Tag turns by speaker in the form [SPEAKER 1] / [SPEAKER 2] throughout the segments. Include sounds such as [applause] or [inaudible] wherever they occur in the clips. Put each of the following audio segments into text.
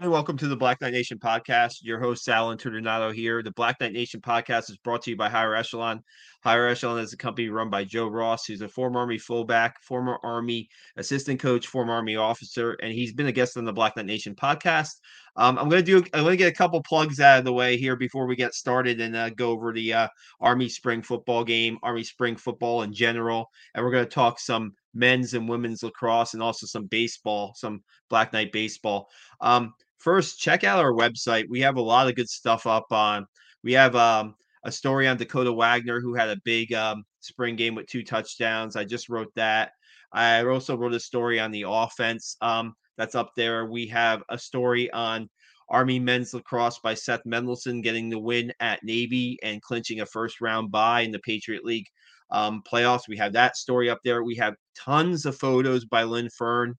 [SPEAKER 1] Hey, welcome to the Black Knight Nation podcast. Your host, Sal Interdonato here. The Black Knight Nation podcast is brought to you by Higher Echelon. Higher Echelon is a company run by Joe Ross, who's a former Army fullback, former Army assistant coach, former Army officer, and he's been a guest on the Black Knight Nation podcast. Um, I'm going to do. I'm going to get a couple plugs out of the way here before we get started and uh, go over the uh, Army spring football game, Army spring football in general, and we're going to talk some men's and women's lacrosse and also some baseball, some Black Knight baseball. Um, first check out our website. We have a lot of good stuff up on. We have um, a story on Dakota Wagner who had a big um, spring game with two touchdowns. I just wrote that. I also wrote a story on the offense um, that's up there. We have a story on Army men's lacrosse by Seth Mendelson getting the win at Navy and clinching a first round bye in the Patriot League um, playoffs. We have that story up there. We have tons of photos by Lynn Fern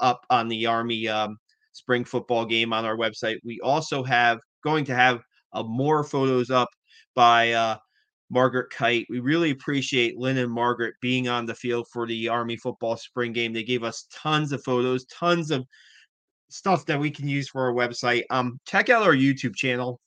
[SPEAKER 1] up on the Army um, spring football game on our website. We also have going to have uh, more photos up by uh, Margaret Kite. We really appreciate Lynn and Margaret being on the field for the Army football spring game. They gave us tons of photos, tons of stuff that we can use for our website. Um, check out our YouTube channel.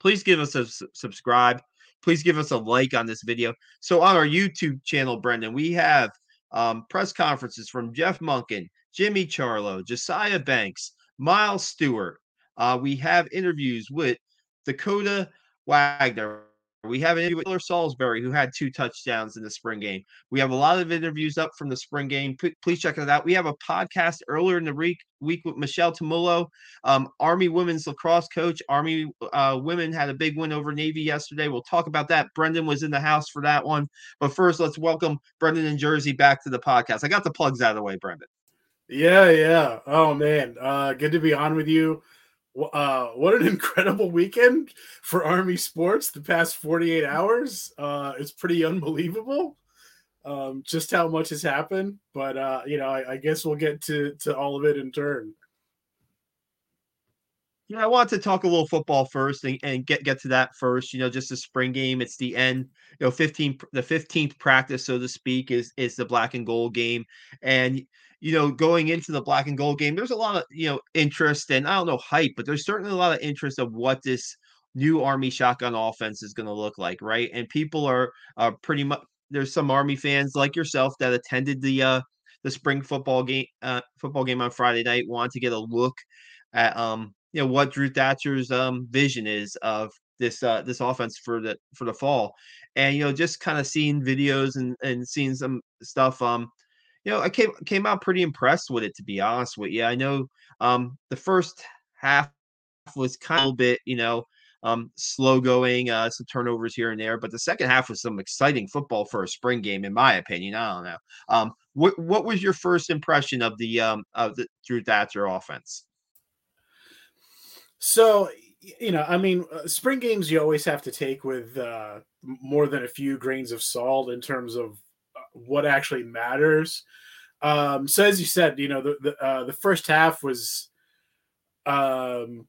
[SPEAKER 1] Please give us a subscribe. Please give us a like on this video. So on our YouTube channel, Brendan, we have um, press conferences from Jeff Monken, Jimmy Ciarlo, Josiah Banks, Miles Stewart. Uh, we have interviews with Dakota Wagner. We have an interview with Taylor Salisbury, who had two touchdowns in the spring game. We have a lot of interviews up from the spring game. P- please check it out. We have a podcast earlier in the week, week with Michelle Tumolo, um, Army women's lacrosse coach. Army uh, women had a big win over Navy yesterday. We'll talk about that. Brendan was in the house for that one. But first, let's welcome Brendan and Jersey back to the podcast. I got the plugs out of the way, Brendan.
[SPEAKER 2] Yeah, yeah. Oh man, uh, good to be on with you. Uh, what an [laughs] incredible weekend for Army sports. The past 48 hours, uh, it's pretty unbelievable. Um, just how much has happened, but uh, you know, I, I guess we'll get to to all of it in turn.
[SPEAKER 1] Yeah, I want to talk a little football first and, and get get to that first. You know, just the spring game. It's the end. You know, 15 the 15th practice, so to speak, is is the black and gold game. And you know, going into the black and gold game, there's a lot of, you know, interest and I don't know hype, but there's certainly a lot of interest of what this new Army shotgun offense is going to look like, right? And people are are pretty much there's some Army fans like yourself that attended the uh the spring football game uh football game on Friday night, want to get a look at um you know what Drew Thatcher's um vision is of this uh this offense for the for the fall. And you know, just kind of seeing videos and and seeing some stuff um you know, I came came out pretty impressed with it to be honest with you. I know um the first half was kind of a bit, you know, um slow going, uh some turnovers here and there, but the second half was some exciting football for a spring game, in my opinion. I don't know. Um what what was your first impression of the um of the Drew Thatcher offense?
[SPEAKER 2] So you know, I mean, uh, spring games you always have to take with uh, more than a few grains of salt in terms of what actually matters. Um, so as you said, you know, the the, uh, the first half was, um,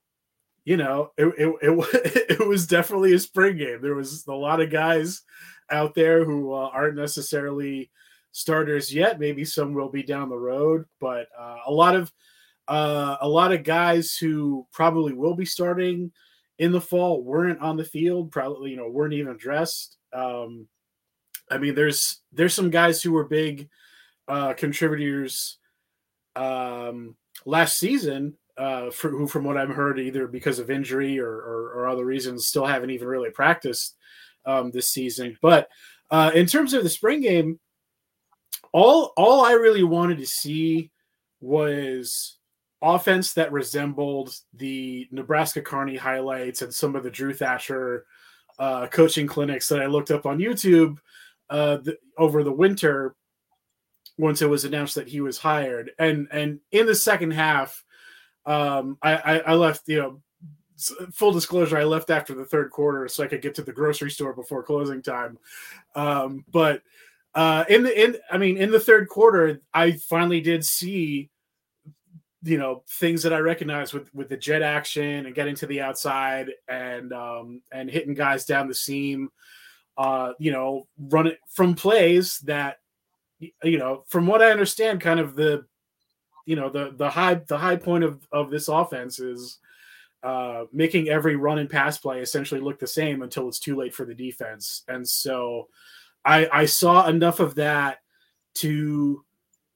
[SPEAKER 2] you know, it, it, it, [laughs] it was definitely a spring game. There was a lot of guys out there who uh, aren't necessarily starters yet. Maybe some will be down the road, but uh, a lot of uh, a lot of guys who probably will be starting in the fall weren't on the field. Probably, you know, weren't even dressed. Um, I mean, there's there's some guys who were big uh, contributors um, last season, uh, for, who, from what I've heard, either because of injury or, or, or other reasons, still haven't even really practiced um, this season. But uh, in terms of the spring game, all all I really wanted to see was offense that resembled the Nebraska Kearney highlights and some of the Drew Thatcher uh, coaching clinics that I looked up on YouTube uh, the, over the winter once it was announced that he was hired. And and in the second half, um, I, I, I left. You know, full disclosure, I left after the third quarter so I could get to the grocery store before closing time. Um, but uh, in the in, I mean, in the third quarter, I finally did see you know things that I recognized with with the jet action and getting to the outside and um, and hitting guys down the seam uh, you know, run it from plays that, you know, from what I understand, kind of the you know the the high the high point of of this offense is uh, making every run and pass play essentially look the same until it's too late for the defense. And so I, I saw enough of that to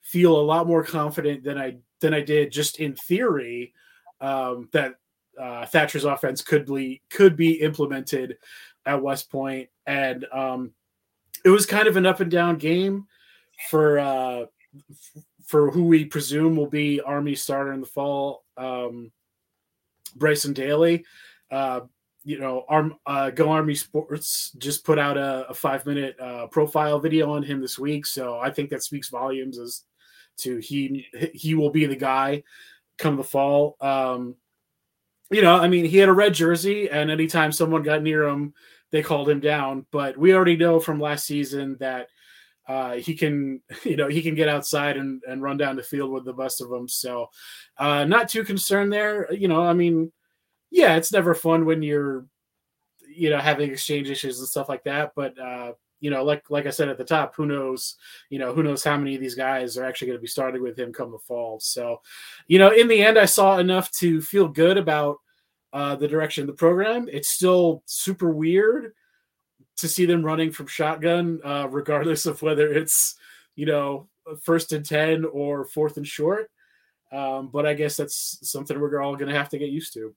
[SPEAKER 2] feel a lot more confident than I than I did just in theory um, that uh, Thatcher's offense could be could be implemented at West Point, and um, it was kind of an up and down game for uh, for who we presume will be Army starter in the fall. Um, Bryson Daily. Uh, you know, Arm uh, Go Army Sports just put out a, a five minute uh, profile video on him this week, so I think that speaks volumes as to he he will be the guy come the fall. Um, you know, I mean, he had a red jersey, and anytime someone got near him, they called him down. But we already know from last season that uh, he can, [laughs] you know, he can get outside and, and run down the field with the best of them. So, uh, not too concerned there. You know, I mean, yeah, it's never fun when you're, you know, having exchange issues and stuff like that. But uh, you know, like like I said at the top, who knows? You know, who knows how many of these guys are actually going to be starting with him come the fall. So, you know, in the end, I saw enough to feel good about uh, the direction of the program. It's still super weird to see them running from shotgun, uh, regardless of whether it's you know first and ten or fourth and short. Um, but I guess that's something we're all going to have to get used to.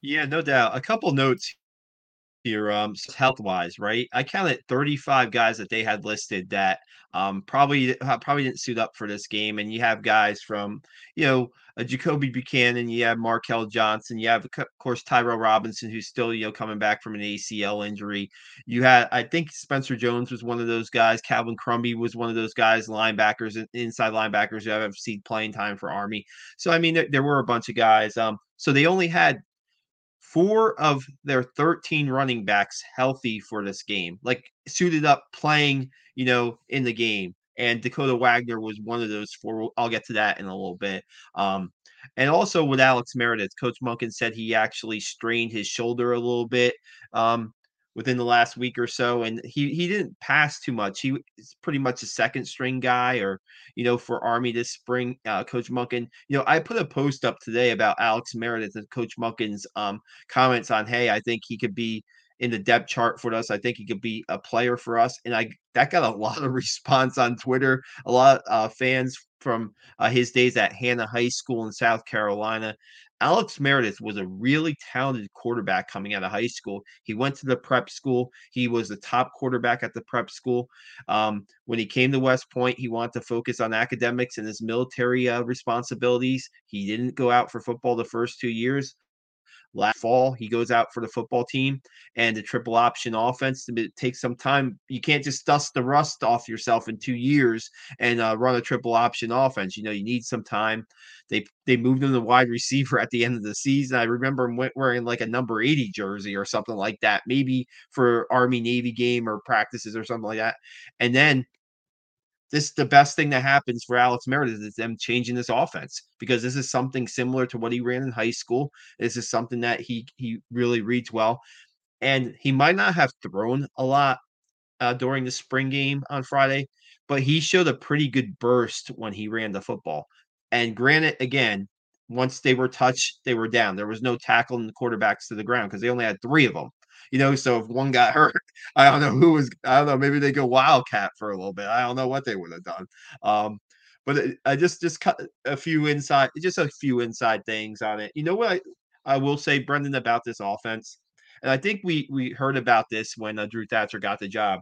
[SPEAKER 1] Yeah, no doubt. A couple notes here, um, health wise, right? I counted 35 guys that they had listed that um, probably uh, probably didn't suit up for this game. And you have guys from, you know, a Jakobi Buchanan, you have Markel Johnson, you have of course Tyrell Robinson, who's still you know coming back from an ACL injury. You had, I think Spencer Jones was one of those guys. Calvin Crumby was one of those guys, linebackers, inside linebackers who haven't seen playing time for Army. So I mean, there, there were a bunch of guys. Um, so they only had four of their 13 running backs healthy for this game, like suited up playing, you know, in the game. And Dakota Wagner was one of those four. I'll get to that in a little bit. Um, and also with Alex Meredith, Coach Monken said he actually strained his shoulder a little bit. Um, within the last week or so, and he he didn't pass too much. He was pretty much a second string guy, or you know, for Army this spring. Uh, Coach Monken. you know, I put a post up today about Alex Meredith and Coach Monken's um, comments on, hey, I think he could be in the depth chart for us. I think he could be a player for us, and I that got a [laughs] lot of response on Twitter. A lot of uh, fans from uh, his days at Hanahan High School in South Carolina Alex Meredith was a really talented quarterback coming out of high school. He went to the prep school. He was the top quarterback at the prep school. Um, when he came to West Point, he wanted to focus on academics and his military uh, responsibilities. He didn't go out for football the first two years. Last fall, he goes out for the football team and the triple option offense. It takes some time. You can't just dust the rust off yourself in two years and uh, run a triple option offense. You know, you need some time. They they moved him to wide receiver at the end of the season. I remember him wearing like a number 80 jersey or something like that, maybe for Army Navy game or practices or something like that. And then this the best thing that happens for Alex Meredith is them changing this offense because this is something similar to what he ran in high school. This is something that he he really reads well, and he might not have thrown a lot uh, during the spring game on Friday, but he showed a pretty good burst when he ran the football. And granted, again, once they were touched, they were down. There was no tackling the quarterbacks to the ground because they only had three of them you know, so if one got hurt, [laughs] I don't know who was, I don't know, maybe they go wildcat for a little bit. I don't know what they would have done. Um, but I just just cut a few inside, just a few inside things on it. You know what I, I will say, Brendan, about this offense, and I think we we heard about this when uh, Drew Thatcher got the job.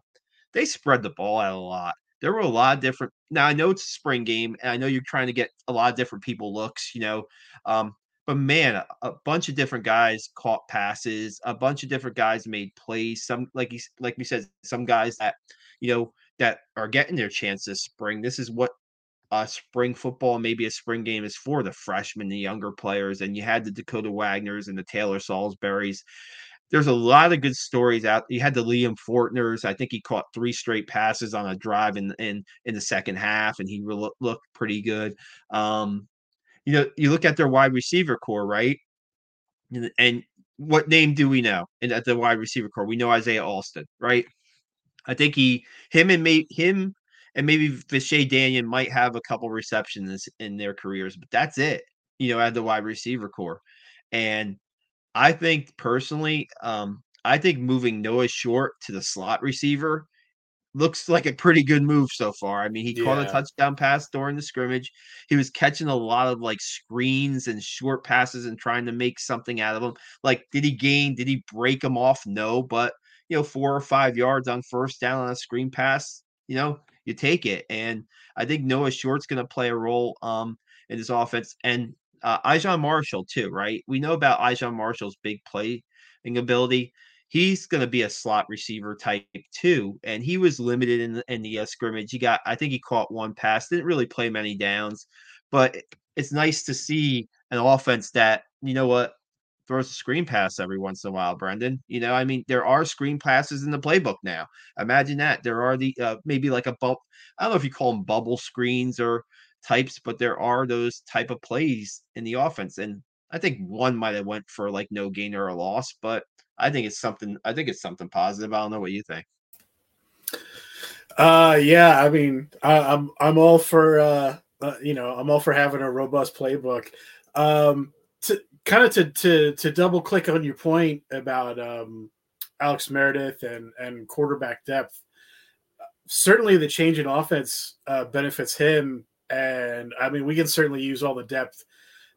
[SPEAKER 1] They spread the ball out a lot. There were a lot of different. Now I know it's a spring game, and I know you're trying to get a lot of different people looks. You know, um, but man, a, a, bunch of different guys caught passes. A bunch of different guys made plays. Some like he, like we said, some guys that you know that are getting their chance this spring. This is what uh, spring football, maybe a spring game is for the freshmen, the younger players. And you had the Dakota Wagners and the Taylor Salisburys. There's a lot of good stories out. You had the Liam Fortners. I think he caught three straight passes on a drive in in in the second half, and he re- looked pretty good. Um, you know, you look at their wide receiver core, right? And, what name do we know? And at the wide receiver core, we know Isaiah Alston, right? I think he, him and mate, him and maybe Vishay Daniel might have a couple receptions in their careers, but that's it. You know, at the wide receiver core, and I think personally, um, I think moving Noah Short to the slot receiver looks like a pretty good move so far. I mean, he yeah. caught a touchdown pass during the scrimmage. He was catching a lot of like screens and short passes and trying to make something out of them. Like, did he gain? Did he break them off? No, but you know, four or five yards on first down on a screen pass, you know, you take it. And I think Noah Short's going to play a role um, in this offense. And uh, Ay'Jon Marshall, too, right? We know about Ay'Jon Marshall's big playing ability. He's going to be a slot receiver type too, and he was limited in the, in the uh, scrimmage. He got, I think, he caught one pass, didn't really play many downs, but it's nice to see an offense that you know what throws a screen pass every once in a while, Brendan. You know, I mean, there are screen passes in the playbook now. Imagine that. There are the uh, maybe like a bump. I don't know if you call them bubble screens or types, but there are those type of plays in the offense. And I think one might have went for like no gain or a loss, but I think it's something. I think it's something positive. I don't know what you think.
[SPEAKER 2] Uh, yeah. I mean, I, I'm I'm all for uh, uh, you know, I'm all for having a robust playbook. Um, to kind of to to to double click on your point about um, Alex Meredith and and quarterback depth. Certainly, the change in offense uh, benefits him, and I mean, we can certainly use all the depth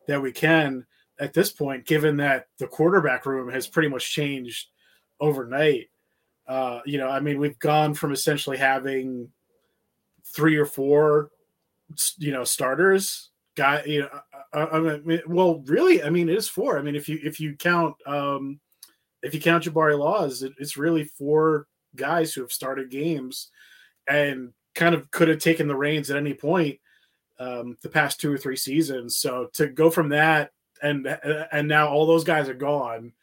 [SPEAKER 2] that we can at this point, given that the quarterback room has pretty much changed overnight. Uh, you know, I mean, we've gone from essentially having three or four, you know, starters. Guy, you know, I, uh, uh, I mean, well, really, I mean, it is four. I mean, if you if you count um, if you count Jabari Laws, it, it's really four guys who have started games and kind of could have taken the reins at any point um, the past two or three seasons. So to go from that and and now all those guys are gone.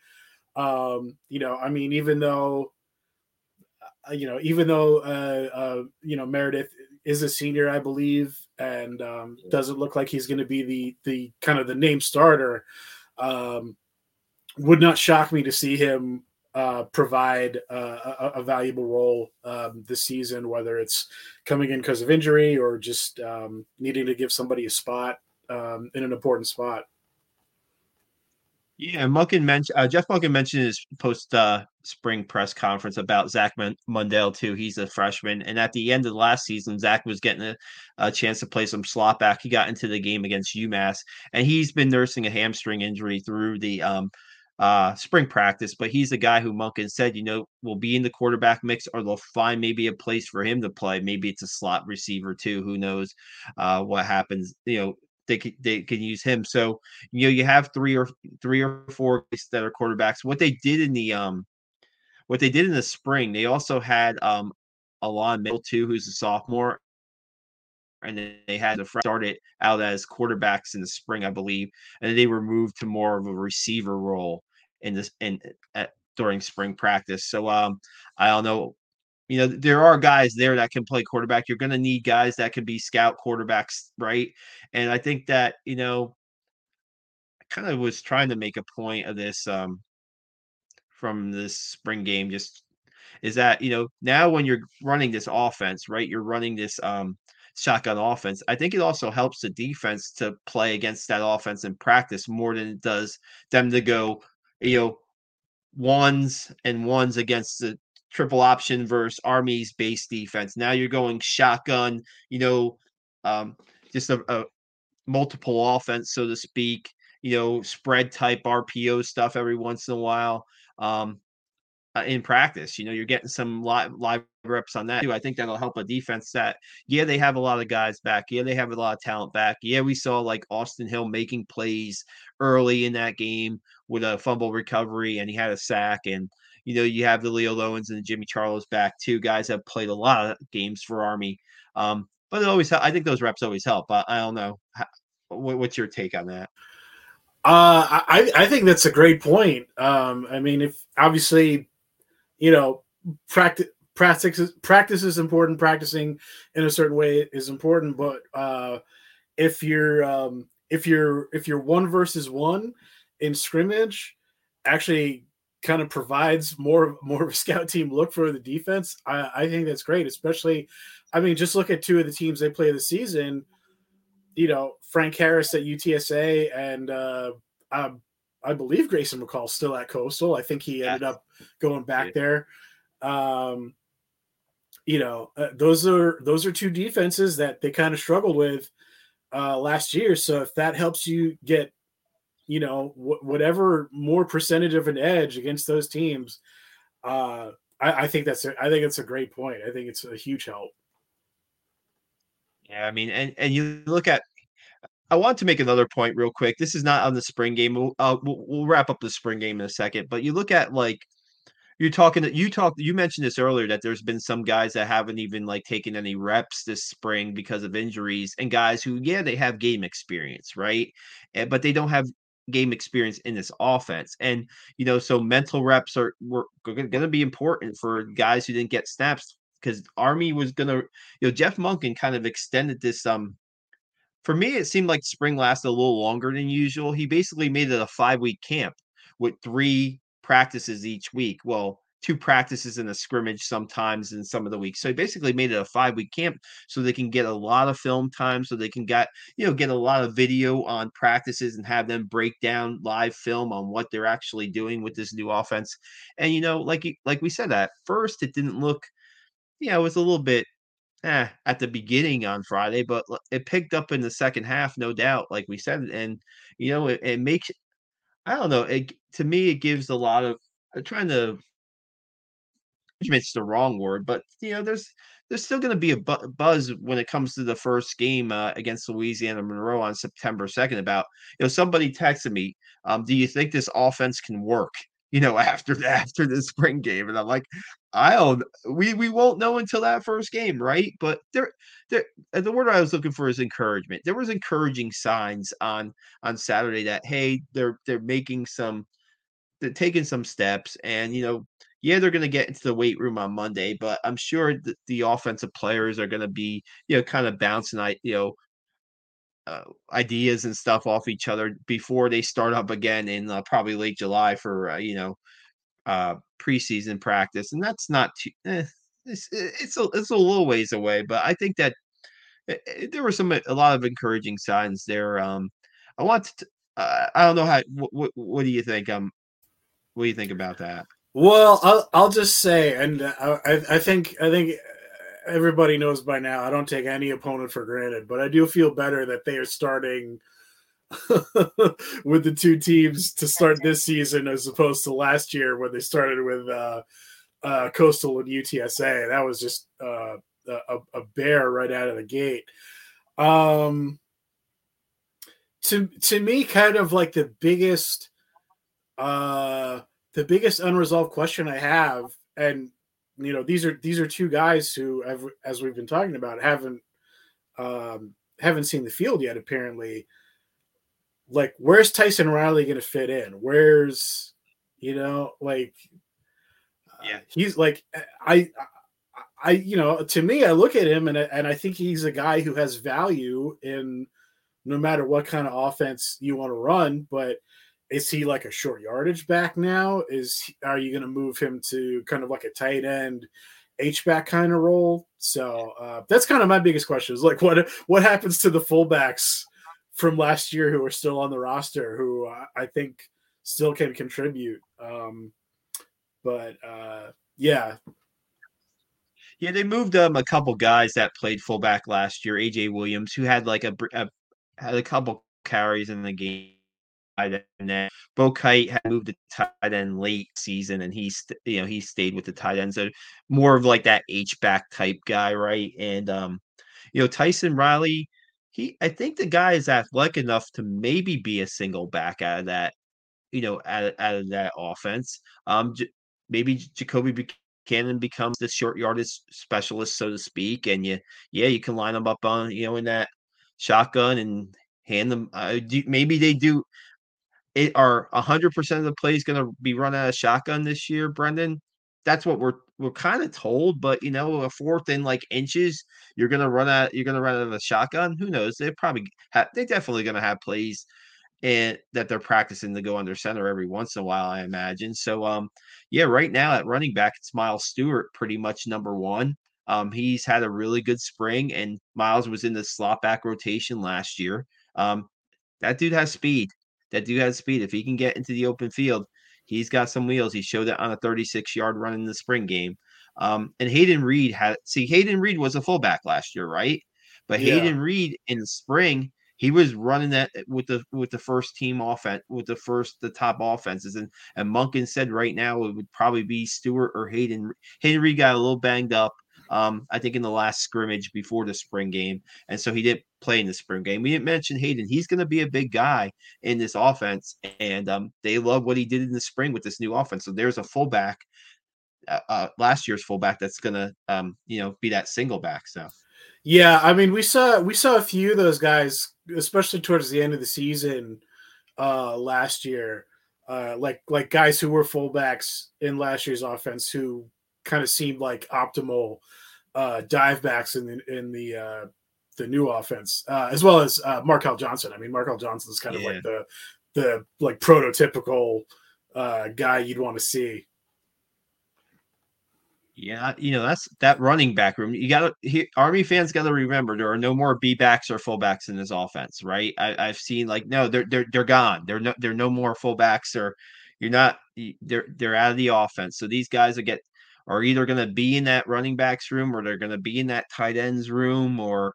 [SPEAKER 2] Um, you know, I mean, even though uh, you know, even though uh, uh, you know Meredith is a senior, I believe, and um, doesn't look like he's going to be the the kind of the name starter. Um, would not shock me to see him uh, provide uh, a, a, valuable role um, this season, whether it's coming in because of injury or just um, needing to give somebody a spot um, in an important spot.
[SPEAKER 1] Yeah, Monken mentioned uh, Jeff Monken mentioned his post uh, spring press conference about Zach Mundell too. He's a freshman, and at the end of the last season, Zach was getting a, a, chance to play some slot back. He got into the game against UMass, and he's been nursing a hamstring injury through the um, uh, spring practice. But he's the guy who Monken said, you know, will be in the quarterback mix, or they'll find maybe a place for him to play. Maybe it's a slot receiver too. Who knows uh, what happens? You know they they can use him. So you know you have three or three or four that are quarterbacks. What they did in the um, what they did in the spring, they also had um, Alon Middle too, who's a sophomore, and then they had to started out as quarterbacks in the spring, I believe, and then they were moved to more of a receiver role in this in at, during spring practice. So um, I don't know you know, there are guys there that can play quarterback. You're going to need guys that can be scout quarterbacks, right? And I think that, you know, I kind of was trying to make a point of this um, from this spring game, just is that, you know, now when you're running this offense, right, you're running this um, shotgun offense. I think it also helps the defense to play against that offense in practice more than it does them to go, you know, ones and ones against the triple option versus Army's base defense. Now you're going shotgun, you know, um, just a, a multiple offense, so to speak, you know, spread type RPO stuff every once in a while. Um, uh, in practice. You know, you're getting some live live reps on that too. I think that'll help a defense that yeah, they have a lot of guys back. Yeah, they have a lot of talent back. Yeah, we saw like Austin Hill making plays early in that game with a fumble recovery and he had a sack and you know, you have the Leo Lowins and the Jimmy Charles back. Two guys have played a lot of games for Army. Um, but it always, I think those reps always help. I, I don't know. what's your take on that?
[SPEAKER 2] Uh, I, I think that's a great point. Um, I mean, if obviously, you know, practice practice practice is important. Practicing in a certain way is important, but uh, if you're um, if you're if you're one versus one in scrimmage, actually kind of provides more more of a scout team look for the defense, I, I think that's great. Especially, I mean, just look at two of the teams they play this season. You know, Frank Harris at UTSA and uh, um, I believe Grayson McCall still at Coastal. I think he ended up going back there. Um, you know, uh, those are those are two defenses that they kind of struggled with uh, last year. So if that helps you get, you know, wh- whatever more percentage of an edge against those teams, uh, I, I think that's a, I think it's a great point. I think it's a huge help.
[SPEAKER 1] Yeah, I mean, and and you look at I want to make another point real quick. This is not on the spring game. We'll, uh, we'll, we'll wrap up the spring game in a second. But you look at like you're talking that you talked you mentioned this earlier that there's been some guys that haven't even like taken any reps this spring because of injuries and guys who yeah they have game experience right and, but they don't have game experience in this offense and you know so mental reps are were going to be important for guys who didn't get snaps because army was going to you know jeff monken kind of extended this um for me, it seemed like spring lasted a little longer than usual. He basically made it a five week camp with three practices each week. Well, two practices and a scrimmage sometimes in some of the weeks. So he basically made it a five week camp so they can get a lot of film time, so they can get you know get a lot of video on practices and have them break down live film on what they're actually doing with this new offense. And you know, like like we said, at first it didn't look, yeah, it was a little bit eh, at the beginning on Friday, but it picked up in the second half, no doubt, like we said. And you know, it, it makes I don't know, it to me it gives a lot of I'm trying to it's the wrong word, but you know, there's there's still going to be a bu- buzz when it comes to the first game uh, against Louisiana Monroe on September 2nd about, you know, somebody texted me, um, do you think this offense can work? you know, [laughs] after after the spring game. And I'm like, I don't we we won't know until that first game, right? But there there uh, the word I was looking for is encouragement. There was encouraging signs on on Saturday that hey, they're they're making some they're taking some steps and you know, yeah, they're going to get into the weight room on Monday, but I'm sure the offensive players are going to be, you know, kind of bouncing, you know, uh, ideas and stuff off each other before they start up again in uh, probably late July for uh, you know uh, preseason practice, and that's not too. Eh, it's it's a it's a little ways away, but I think that eh, eh, there were some a lot of encouraging signs there. Um, I want to. Uh, I don't know how. What, what do you think? Um, what do you think about that?
[SPEAKER 2] Well, I'll I'll just say, and I I think I think everybody knows by now I don't take any opponent for granted, but I do feel better that they are starting [laughs] with the two teams to start this season as opposed to last year when they started with uh, uh, Coastal and UTSA. That was just uh, a, a, bear right out of the gate. Um, to to me, kind of like the biggest, uh, the biggest unresolved question I have, and you know these are these are two guys who have as we've been talking about haven't um haven't seen the field yet apparently. Like where's tyson riley going to fit in? Where's you know like
[SPEAKER 1] uh, yeah.
[SPEAKER 2] he's like i i you know to me i look at him and, and i think he's a guy who has value in no matter what kind of offense you want to run but is he like a short yardage back now? Is are you going to move him to kind of like a tight end H back kind of role? So uh, that's kind of my biggest question is like what what happens to the fullbacks from last year who are still on the roster who uh, I think still can contribute. Um, but uh, yeah.
[SPEAKER 1] Yeah, they moved um a couple guys that played fullback last year. AJ Williams, who had like a, a had a couple carries in the game tight end. Bo Kite had moved to tight end late season, and he's you know he stayed with the tight end, so more of like that H back type guy, right? And um, you know Tyson Riley, he I think the guy is athletic enough to maybe be a single back out of that, you know, out out of that offense. Um, j- maybe Jakobi Buchanan becomes the short yardage specialist, so to speak, and you yeah you can line them up on you know in that shotgun and hand them. Uh, do, maybe they do it are 100% of the plays going to be run out of shotgun this year, Brendan? That's what we're we're kind of told, but you know, a fourth in like inches, you're gonna run out. You're gonna run out of a shotgun. Who knows? They probably have. They definitely gonna have plays and that they're practicing to go under center every once in a while, I imagine. So, um, yeah, right now at running back, it's Miles Stewart, pretty much number one. Um, he's had a really good spring, and Miles was in the slot back rotation last year. Um, that dude has speed. That dude has speed. If he can get into the open field, he's got some wheels. He showed it on a 36 yard run in the spring game. Um, and Hayden Reed had see Hayden Reed was a fullback last year, right? But yeah. Hayden Reed in the spring, he was running that with the with the first team offense with the first the top offenses and and Monken said right now it would probably be Stewart or Hayden Hayden Reed got a little banged up um, I think in the last scrimmage before the spring game and so he didn't play in the spring game. We didn't mention Hayden. He's going to be a big guy in this offense and um, they love what he did in the spring with this new offense. So there's a fullback uh, uh, last year's fullback that's going to um, you know be that single back so.
[SPEAKER 2] Yeah, I mean, we saw we saw a few of those guys, especially towards the end of the season uh, last year, uh, like like guys who were fullbacks in last year's offense who kind of seemed like optimal uh, dive backs in the in the uh, the new offense, uh, as well as uh, Markell Johnson. I mean, Markell Johnson is kind of like the the like prototypical uh, guy you'd want to see
[SPEAKER 1] yeah, you know that's that running back room. You got to Army fans got to remember there are no more B backs or fullbacks in this offense, right? I, have seen like no, they're they're they're gone. They're no they're no more fullbacks or you're not they're they're out of the offense. So these guys are get are either going to be in that running backs room or they're going to be in that tight ends room or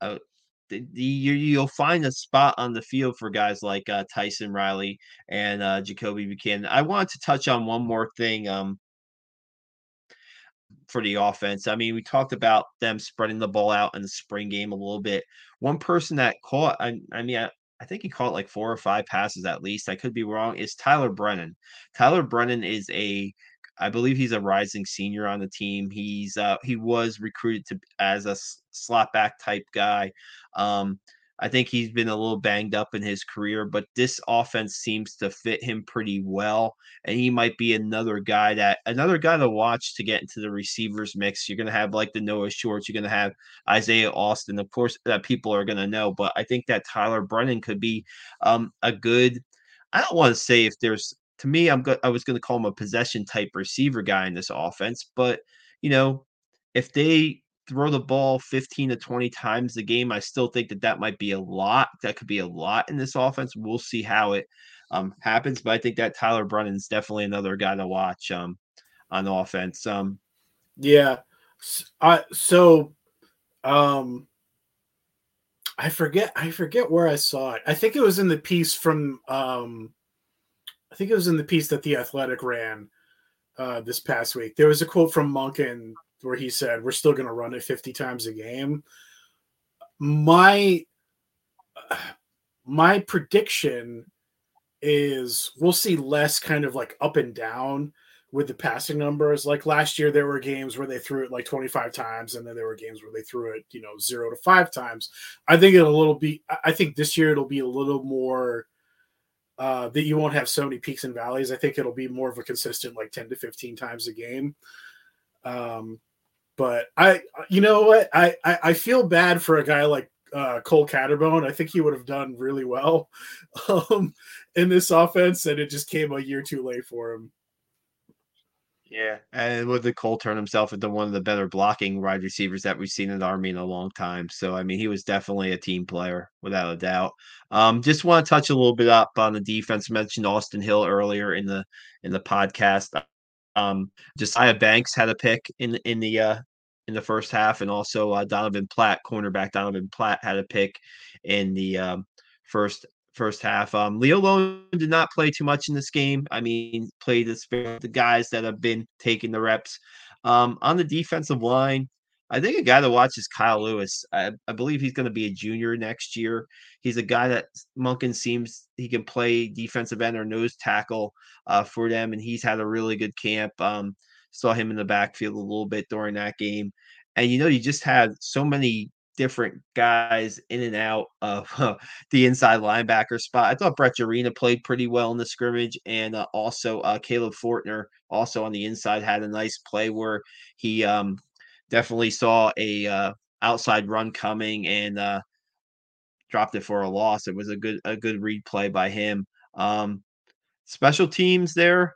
[SPEAKER 1] the, you, will find a spot on the field for guys like uh, Tyson Riley and uh, Jakobi Buchanan. I want to touch on one more thing. Um, for the offense. I mean, we talked about them spreading the ball out in the spring game a little bit. One person that caught, I, I mean, I, I think he caught like four or five passes at least. I could be wrong. Is Tyler Brennan? Tyler Brennan is a, I believe he's a rising senior on the team. He's uh, he was recruited to as a slot back type guy. Um, I think he's been a little banged up in his career, but this offense seems to fit him pretty well. And he might be another guy that another guy to watch to get into the receivers mix. You're going to have like the Noah Shorts, you're going to have Isaiah Alston, of course, that people are going to know. But I think that Tyler Brennan could be um, a good. I don't want to say if there's to me, I'm go- I was going to call him a possession type receiver guy in this offense, but you know, if they throw the ball 15 to 20 times a game. I still think that that might be a lot. That could be a lot in this offense. We'll see how it um, happens, but I think that Tyler Brennan's definitely another guy to watch um, on offense. Um,
[SPEAKER 2] yeah. I, so um, I forget I forget where I saw it. I think it was in the piece from um, I think it was in the piece that the Athletic ran uh, this past week. There was a quote from Monken where he said we're still going to run it 50 times a game. My my prediction is we'll see less kind of like up and down with the passing numbers. Like last year there were games where they threw it like 25 times and then there were games where they threw it you know 0 to 5 times. I think it'll a little be i think this year it'll be a little more uh, that you won't have so many peaks and valleys. I think it'll be more of a consistent, like 10 to 15 times a game. Um, but I, you know what, I, I, I feel bad for a guy like uh, Cole Catterbone. I think he would have done really well [laughs] um, in this offense, and it just came a year too late for him.
[SPEAKER 1] Yeah, and with the Cole turn himself into one of the better blocking wide receivers that we've seen in the Army in a long time. So I mean, he was definitely a team player without a doubt. Um, just want to touch a little bit up on the defense. I mentioned Austin Hill earlier in the in the podcast. Um, Josiah Banks had a pick in in the uh, in the first half, and also uh, Donovan Platt, cornerback Donovan Platt, had a pick in the um, first first half. Um, Leo Lowin did not play too much in this game. I mean, played the the guys that have been taking the reps. Um, on the defensive line, I think a guy to watch is Kyle Lewis. I, I believe he's going to be a junior next year. He's a guy that Monken seems he can play defensive end or nose tackle uh, for them, and he's had a really good camp. Um, saw him in the backfield a little bit during that game, and you know you just had so many different guys in and out of uh, [laughs] the inside linebacker spot. I thought Brett Arena played pretty well in the scrimmage, and uh, also uh, Caleb Fortner, also on the inside, had a nice play where he um, definitely saw a uh, outside run coming and uh, dropped it for a loss. It was a good a good read play by him. Um, special teams there.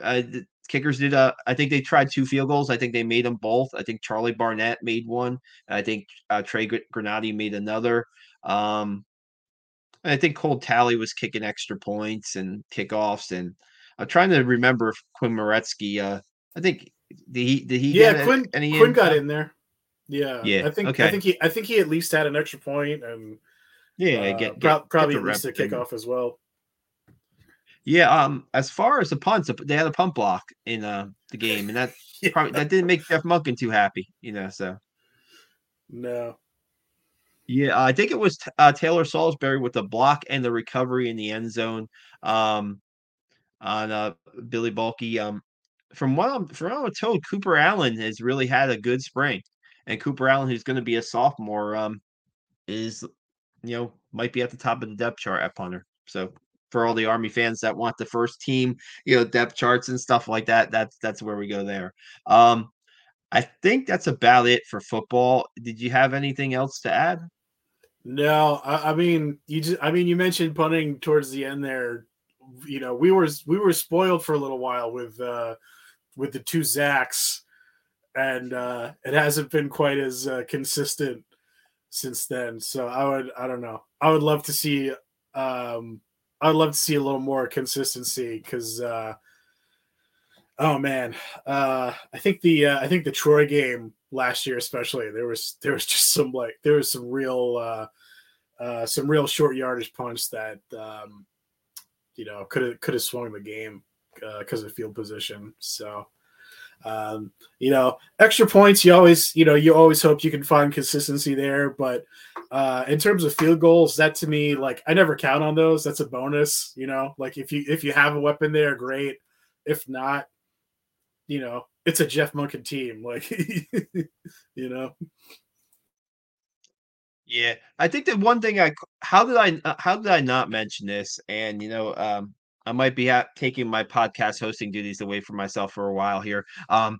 [SPEAKER 1] Uh, kickers did. Uh, I think they tried two field goals. I think they made them both. I think Charlie Barnett made one. I think uh, Trey Granati made another. Um, I think Cole Talley was kicking extra points and kickoffs, and I'm trying to remember if Quinn Moretsky. Uh, I think did he did he?
[SPEAKER 2] Yeah, Quinn. Any Quinn in? got in there. Yeah,
[SPEAKER 1] yeah.
[SPEAKER 2] I think
[SPEAKER 1] okay.
[SPEAKER 2] I think he I think he at least had an extra point and
[SPEAKER 1] yeah, uh, get,
[SPEAKER 2] get, probably get at least a kickoff as well.
[SPEAKER 1] Yeah, um, as far as the punts, they had a punt block in uh, the game, and that [laughs] yeah. probably that didn't make Jeff Monken too happy, you know. So
[SPEAKER 2] no,
[SPEAKER 1] yeah, I think it was uh, Taylor Salisbury with the block and the recovery in the end zone um, on uh, Billy Bulky. Um, from what I'm from what I'm told, Cooper Allen has really had a good spring, and Cooper Allen, who's going to be a sophomore, um, is you know might be at the top of the depth chart at punter. So for all the Army fans that want the first team, you know, depth charts and stuff like that, that's that's where we go there. Um, I think that's about it for football. Did you have anything else to add?
[SPEAKER 2] No, I, I, mean you just I mean you mentioned punting towards the end there. You know, we were we were spoiled for a little while with uh with the two Zacks, and uh it hasn't been quite as uh, consistent since then. So I would I don't know. I would love to see um I'd love to see a little more consistency because uh oh man. Uh I think the uh, I think the Troy game last year especially there was there was just some like there was some real uh uh some real short yardage punts that um you know could have could have swung the game because uh, of field position so um you know extra points you always you know you always hope you can find consistency there but uh in terms of field goals that to me like i never count on those that's a bonus you know like if you if you have a weapon there great if not you know it's a Jeff Monken team, like [laughs] you know.
[SPEAKER 1] Yeah, I think that one thing I how did I uh, how did I not mention this? And you know, um, I might be taking my podcast hosting duties away from myself for a while here. Um,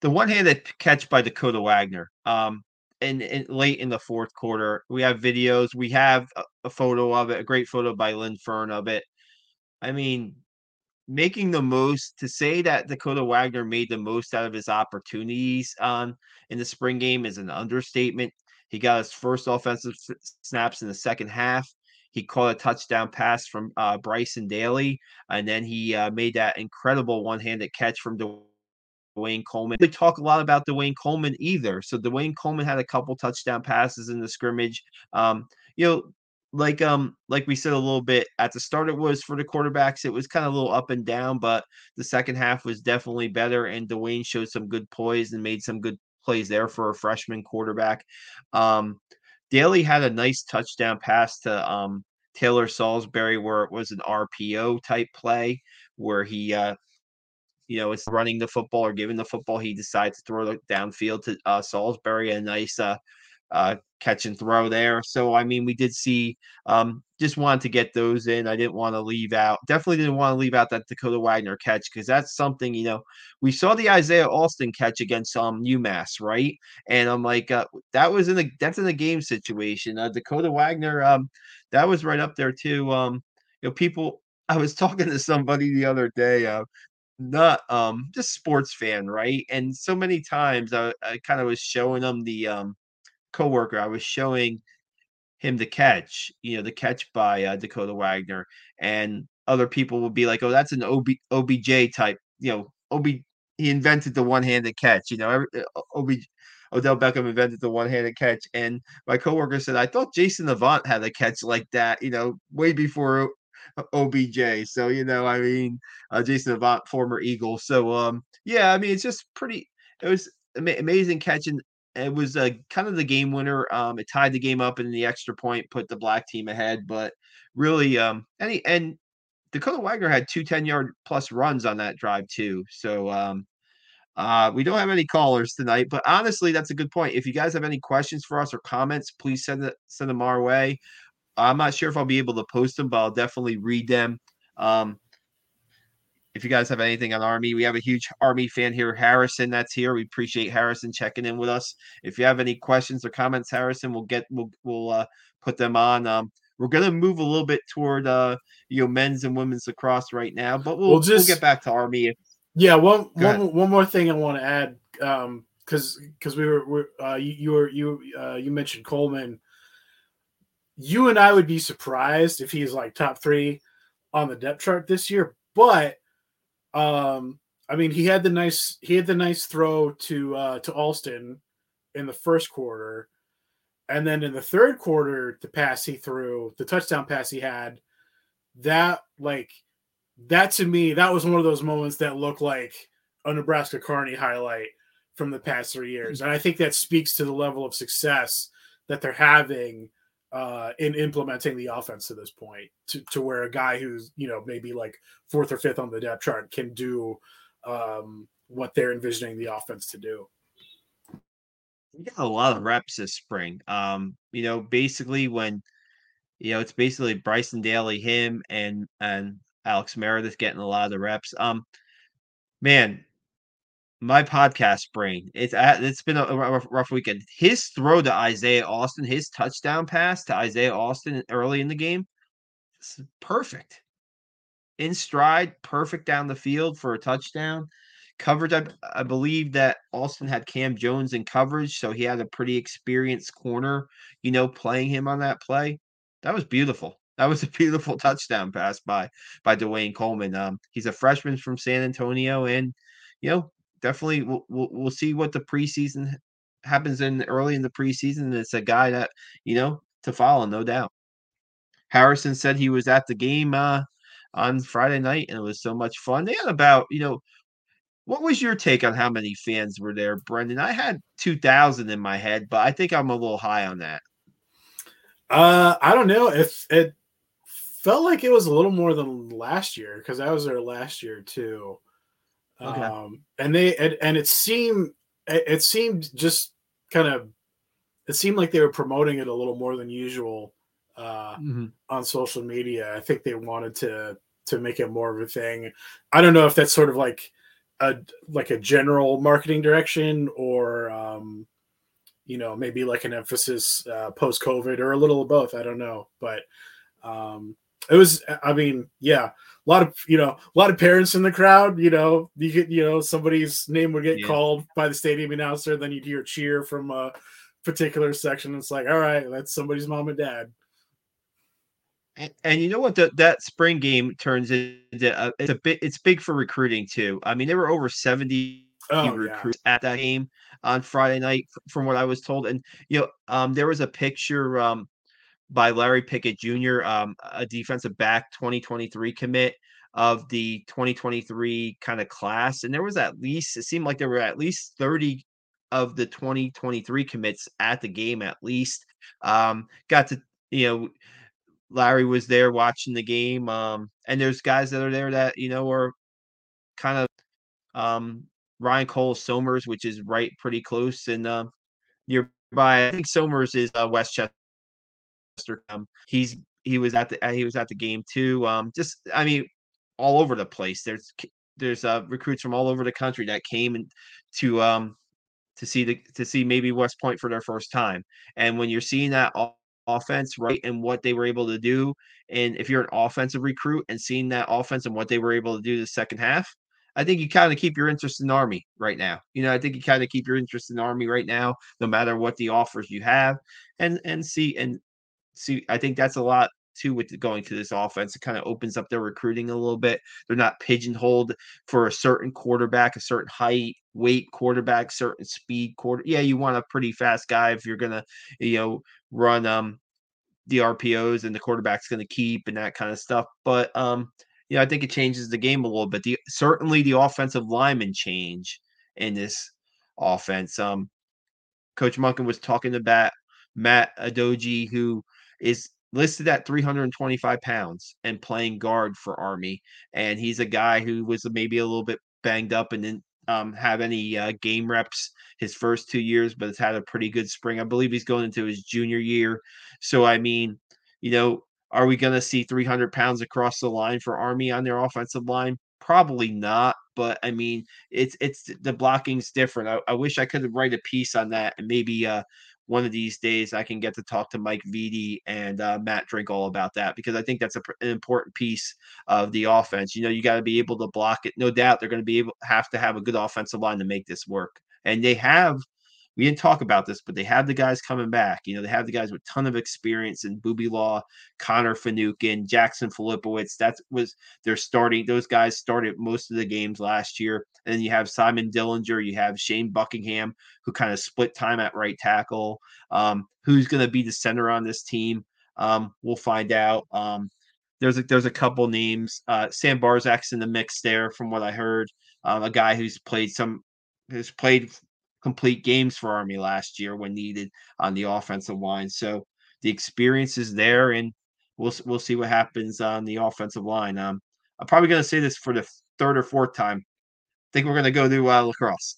[SPEAKER 1] the one-handed catch by Dakota Wagner. Um, late in the fourth quarter, we have videos. We have a, a photo of it, a great photo by Lynn Fern of it. I mean, making the most to say that Dakota Wagner made the most out of his opportunities um, in the spring game is an understatement. He got his first offensive snaps in the second half. He caught a touchdown pass from uh, Bryson Daily, and then he uh, made that incredible one-handed catch from Dwayne Coleman. They talk a lot about Dwayne Coleman either. So Dwayne Coleman had a couple touchdown passes in the scrimmage. Um, you know, like um like we said a little bit at the start it was for the quarterbacks it was kind of a little up and down but the second half was definitely better and Dwayne showed some good poise and made some good plays there for a freshman quarterback um Daily had a nice touchdown pass to um Taylor Salisbury where it was an RPO type play where he uh you know, it's running the football or giving the football. He decides to throw it downfield to uh, Salisbury, a nice uh, uh, catch and throw there. So I mean, we did see. Um, just wanted to get those in. I didn't want to leave out. Definitely didn't want to leave out that Dakota Wagner catch because that's something you know. We saw the Isaiah Alston catch against um UMass, right? And I'm like, uh, that was in the that's in the game situation. Uh, Dakota Wagner, um, that was right up there too. Um, you know, people. [laughs] I was talking to somebody the other day. Uh, not um just sports fan, right? And so many times I, I kind of was showing them the um coworker, I was showing him the catch, you know, the catch by uh, Dakota Wagner, and other people would be like, "Oh, that's an OB, OBJ type," you know, OB. He invented the one-handed catch, you know. Every, uh, OB, Odell Beckham invented the one-handed catch, and my coworker said, "I thought Jason Avant had a catch like that, you know, way before OBJ." So you know, I mean, uh, Jason Avant, former Eagle. So um, yeah, I mean, it's just pretty. It was amazing catching it was a uh, kind of the game winner. Um, it tied the game up in the extra point, put the black team ahead. But really, um, any and Dakota Wagner had two 10 yard plus runs on that drive too. So um, uh, we don't have any callers tonight, but honestly, that's a good point. If you guys have any questions for us or comments, please send it send them our way. I'm not sure if I'll be able to post them, but I'll definitely read them. Um, if you guys have anything on Army, we have a huge Army fan here, Harrison. That's here. We appreciate Harrison checking in with us. If you have any questions or comments, Harrison, we'll get we'll we'll uh, put them on. Um, we're gonna move a little bit toward uh, you know men's and women's lacrosse right now, but we'll we'll, just, we'll get back to Army.
[SPEAKER 2] Yeah, one one, one more thing I want to add um, because because we were, we uh, you, you were you uh, you mentioned Coleman. You and I would be surprised if he's like top three on the depth chart this year, but um, I mean, he had the nice he had the nice throw to uh, to Alston in the first quarter, and then in the third quarter, the pass he threw, the touchdown pass he had, that like that to me, that was one of those moments that looked like a Nebraska Kearney highlight from the past three years, and I think that speaks to the level of success that they're having uh, in implementing the offense to this point, to, to where a guy who's you know maybe like fourth or fifth on the depth chart can do um, what they're envisioning the offense to do.
[SPEAKER 1] We got a lot of reps this spring. Um, you know, basically when you know it's basically Bryson Daily, him, and and Alex Meredith getting a lot of the reps. Um, man, my podcast brain. It's at, it's been a rough, rough, weekend. His throw to Isaiah Alston, his touchdown pass to Isaiah Alston early in the game, perfect. In stride, perfect down the field for a touchdown. Coverage, I, I believe that Alston had Cam Jones in coverage, so he had a pretty experienced corner, you know, playing him on that play. That was beautiful. That was a [laughs] beautiful touchdown pass by by Dwayne Coleman. Um, he's a freshman from San Antonio, and you know definitely we'll, we'll, we'll see what the preseason happens in early in the preseason. It's a guy that you know to follow, no doubt. Harrison said he was at the game uh, on Friday night, and it was so much fun. They had about you know. What was your take on how many fans were there, Brendan? I had two thousand in my head, but I think I'm a little high on that.
[SPEAKER 2] Uh, I don't know if it felt like it was a little more than last year because I was there last year too. Okay. Um, and they and, and it seemed it seemed just kind of it seemed like they were promoting it a little more than usual uh, mm-hmm. on social media. I think they wanted to to make it more of a thing. I don't know if that's sort of like a like a general marketing direction or um, you know maybe like an emphasis uh, post COVID or a little of both. I don't know, but um, it was. I mean, yeah, a lot of you know a lot of parents in the crowd you know you get you know somebody's name would get yeah. called by the stadium announcer then you'd hear cheer from a particular section. It's like all right that's somebody's mom and dad.
[SPEAKER 1] And, and you know what? The, that spring game turns into uh, it's a bit it's big for recruiting too. I mean there were over 70 oh, recruits yeah. at that game on friday night from what i was told. And you know um, there was a picture um, by Larry Pickett Jr., um, a defensive back 2023 commit of the 2023 kind of class. And there was at least, it seemed like there were at least 30 of the 2023 commits at the game, at least. Um, got to, you know, Larry was there watching the game. Um, and there's guys that are there that, you know, are kind of um, Ryan Cole Somers, which is right pretty close and uh, nearby. I think Somers is uh, Westchester he's he was at the uh, he was at the game too. Um, just I mean, all over the place. There's there's uh, recruits from all over the country that came and to um to see the to see maybe West Point for their first time. And when you're seeing that offense right and what they were able to do, and if you're an offensive recruit and seeing that offense and what they were able to do the second half, I think you kind of keep your interest in Army right now. You know, I think you kind of keep your interest in Army right now, no matter what the offers you have, and and see and see, I think that's a lot too with going to this offense. It kind of opens up their recruiting a little bit. They're not pigeonholed for a certain quarterback, a certain height, weight quarterback, certain speed quarter. Yeah, you want a pretty fast guy if you're gonna, you know, run um the RPOs and the quarterback's gonna keep and that kind of stuff. But um, you know, I think it changes the game a little bit. The certainly the offensive lineman change in this offense. Um, Coach Monken was talking about Matt Adoji, who is listed at 325 pounds and playing guard for Army. And he's a guy who was maybe a little bit banged up and didn't um, have any uh, game reps his first two years, but has had a pretty good spring. I believe he's going into his junior year. So, I mean, you know, are we going to see 300 pounds across the line for Army on their offensive line? Probably not, but I mean, it's it's the blocking's different. I, I wish I could write a piece on that, and maybe uh, one of these days I can get to talk to Mike Vitti and uh, Matt Drinkle about that because I think that's a, an important piece of the offense. You know, you got to be able to block it. No doubt they're going to be able have to have a good offensive line to make this work, and they have we didn't talk about this, but they have the guys coming back. You know, they have the guys with ton of experience in Booby Law, Connor Finucane, Jackson Filipowicz. That was they're starting. Those guys started most of the games last year. And then you have Simon Dillinger, you have Shane Buckingham, who kind of split time at right tackle. Um, who's going to be the center on this team? Um, we'll find out. Um, there's a, there's a couple names. Uh, Sam Barzak's in the mix there, from what I heard. Um, a guy who's played some has played complete games for Army last year when needed on the offensive line. So the experience is there, and we'll we'll see what happens on the offensive line. Um, I'm probably going to say this for the third or fourth time. I think we're going to go to uh, lacrosse.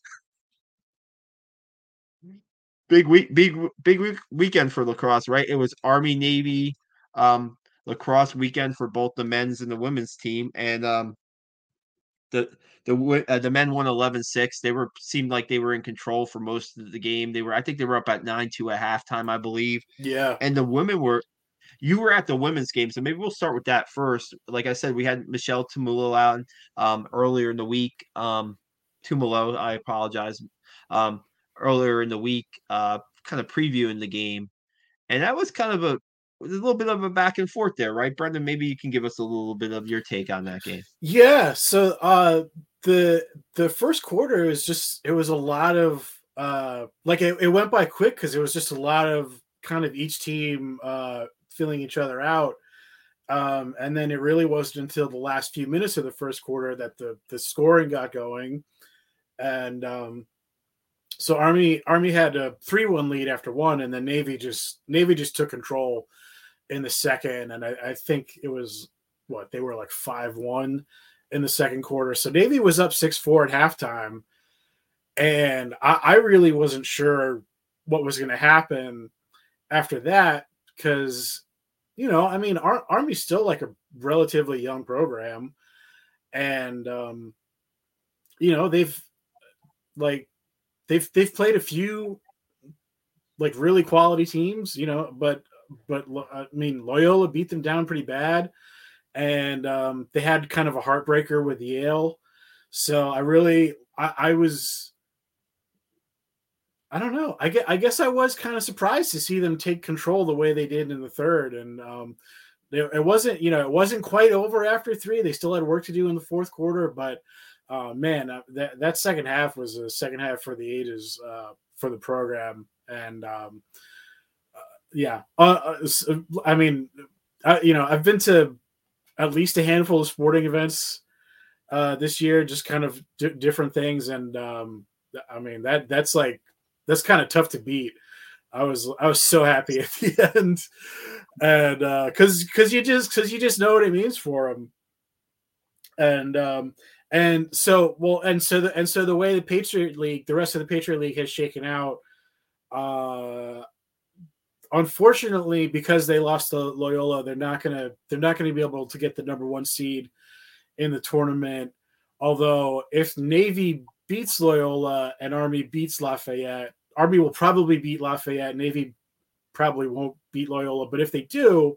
[SPEAKER 1] Big week, big big week, weekend for lacrosse, right? It was Army Navy um, lacrosse weekend for both the men's and the women's team, and um, the the uh, the men won 11-6 they were seemed like they were in control for most of the game. They were i think they were up at 9-2 at halftime i believe.
[SPEAKER 2] Yeah.
[SPEAKER 1] And the women were you were at the women's game so maybe we'll start with that first. Like i said we had michelle tumolo out um, earlier in the week um tumolo i apologize um earlier in the week uh kind of previewing the game. And that was kind of a a little bit of a back and forth there, right, Brendan? Maybe you can give us a little bit of your take on that game.
[SPEAKER 2] Yeah. So uh the the first quarter is just it was a lot of uh like it, it went by quick because it was just a lot of kind of each team uh filling each other out. Um, and then it really wasn't until the last few minutes of the first quarter that the the scoring got going. And um so Army Army had a three one lead after one, and then Navy just Navy just took control in the second, and I, I think it was what they were like five one in the second quarter. So Navy was up six four at halftime, and I, I really wasn't sure what was going to happen after that because you know I mean Ar- Army's still like a relatively young program, and um, you know they've like they've they've played a few like really quality teams, you know, but but I mean Loyola beat them down pretty bad, and um, they had kind of a heartbreaker with Yale. So I really I, I was I don't know. I guess, I guess I was kind of surprised to see them take control the way they did in the third, and um, it wasn't you know it wasn't quite over after three. They still had work to do in the fourth quarter, but uh, man, uh, that that second half was a second half for the ages uh, for the program, and um, yeah, uh, uh I mean, I, you know, I've been to at least a handful of sporting events uh, this year, just kind of d- different things, and um, I mean that that's like that's kind of tough to beat. I was I was so happy [laughs] at the end, and because uh, because you just because you just know what it means for them, and um, and so well, and so the and so the way the Patriot League, the rest of the Patriot League has shaken out, uh, unfortunately, because they lost to Loyola, they're not gonna they're not gonna be able to get the number one seed in the tournament. Although if Navy beats Loyola and Army beats Lafayette, Army will probably beat Lafayette. Navy probably won't beat Loyola, but if they do,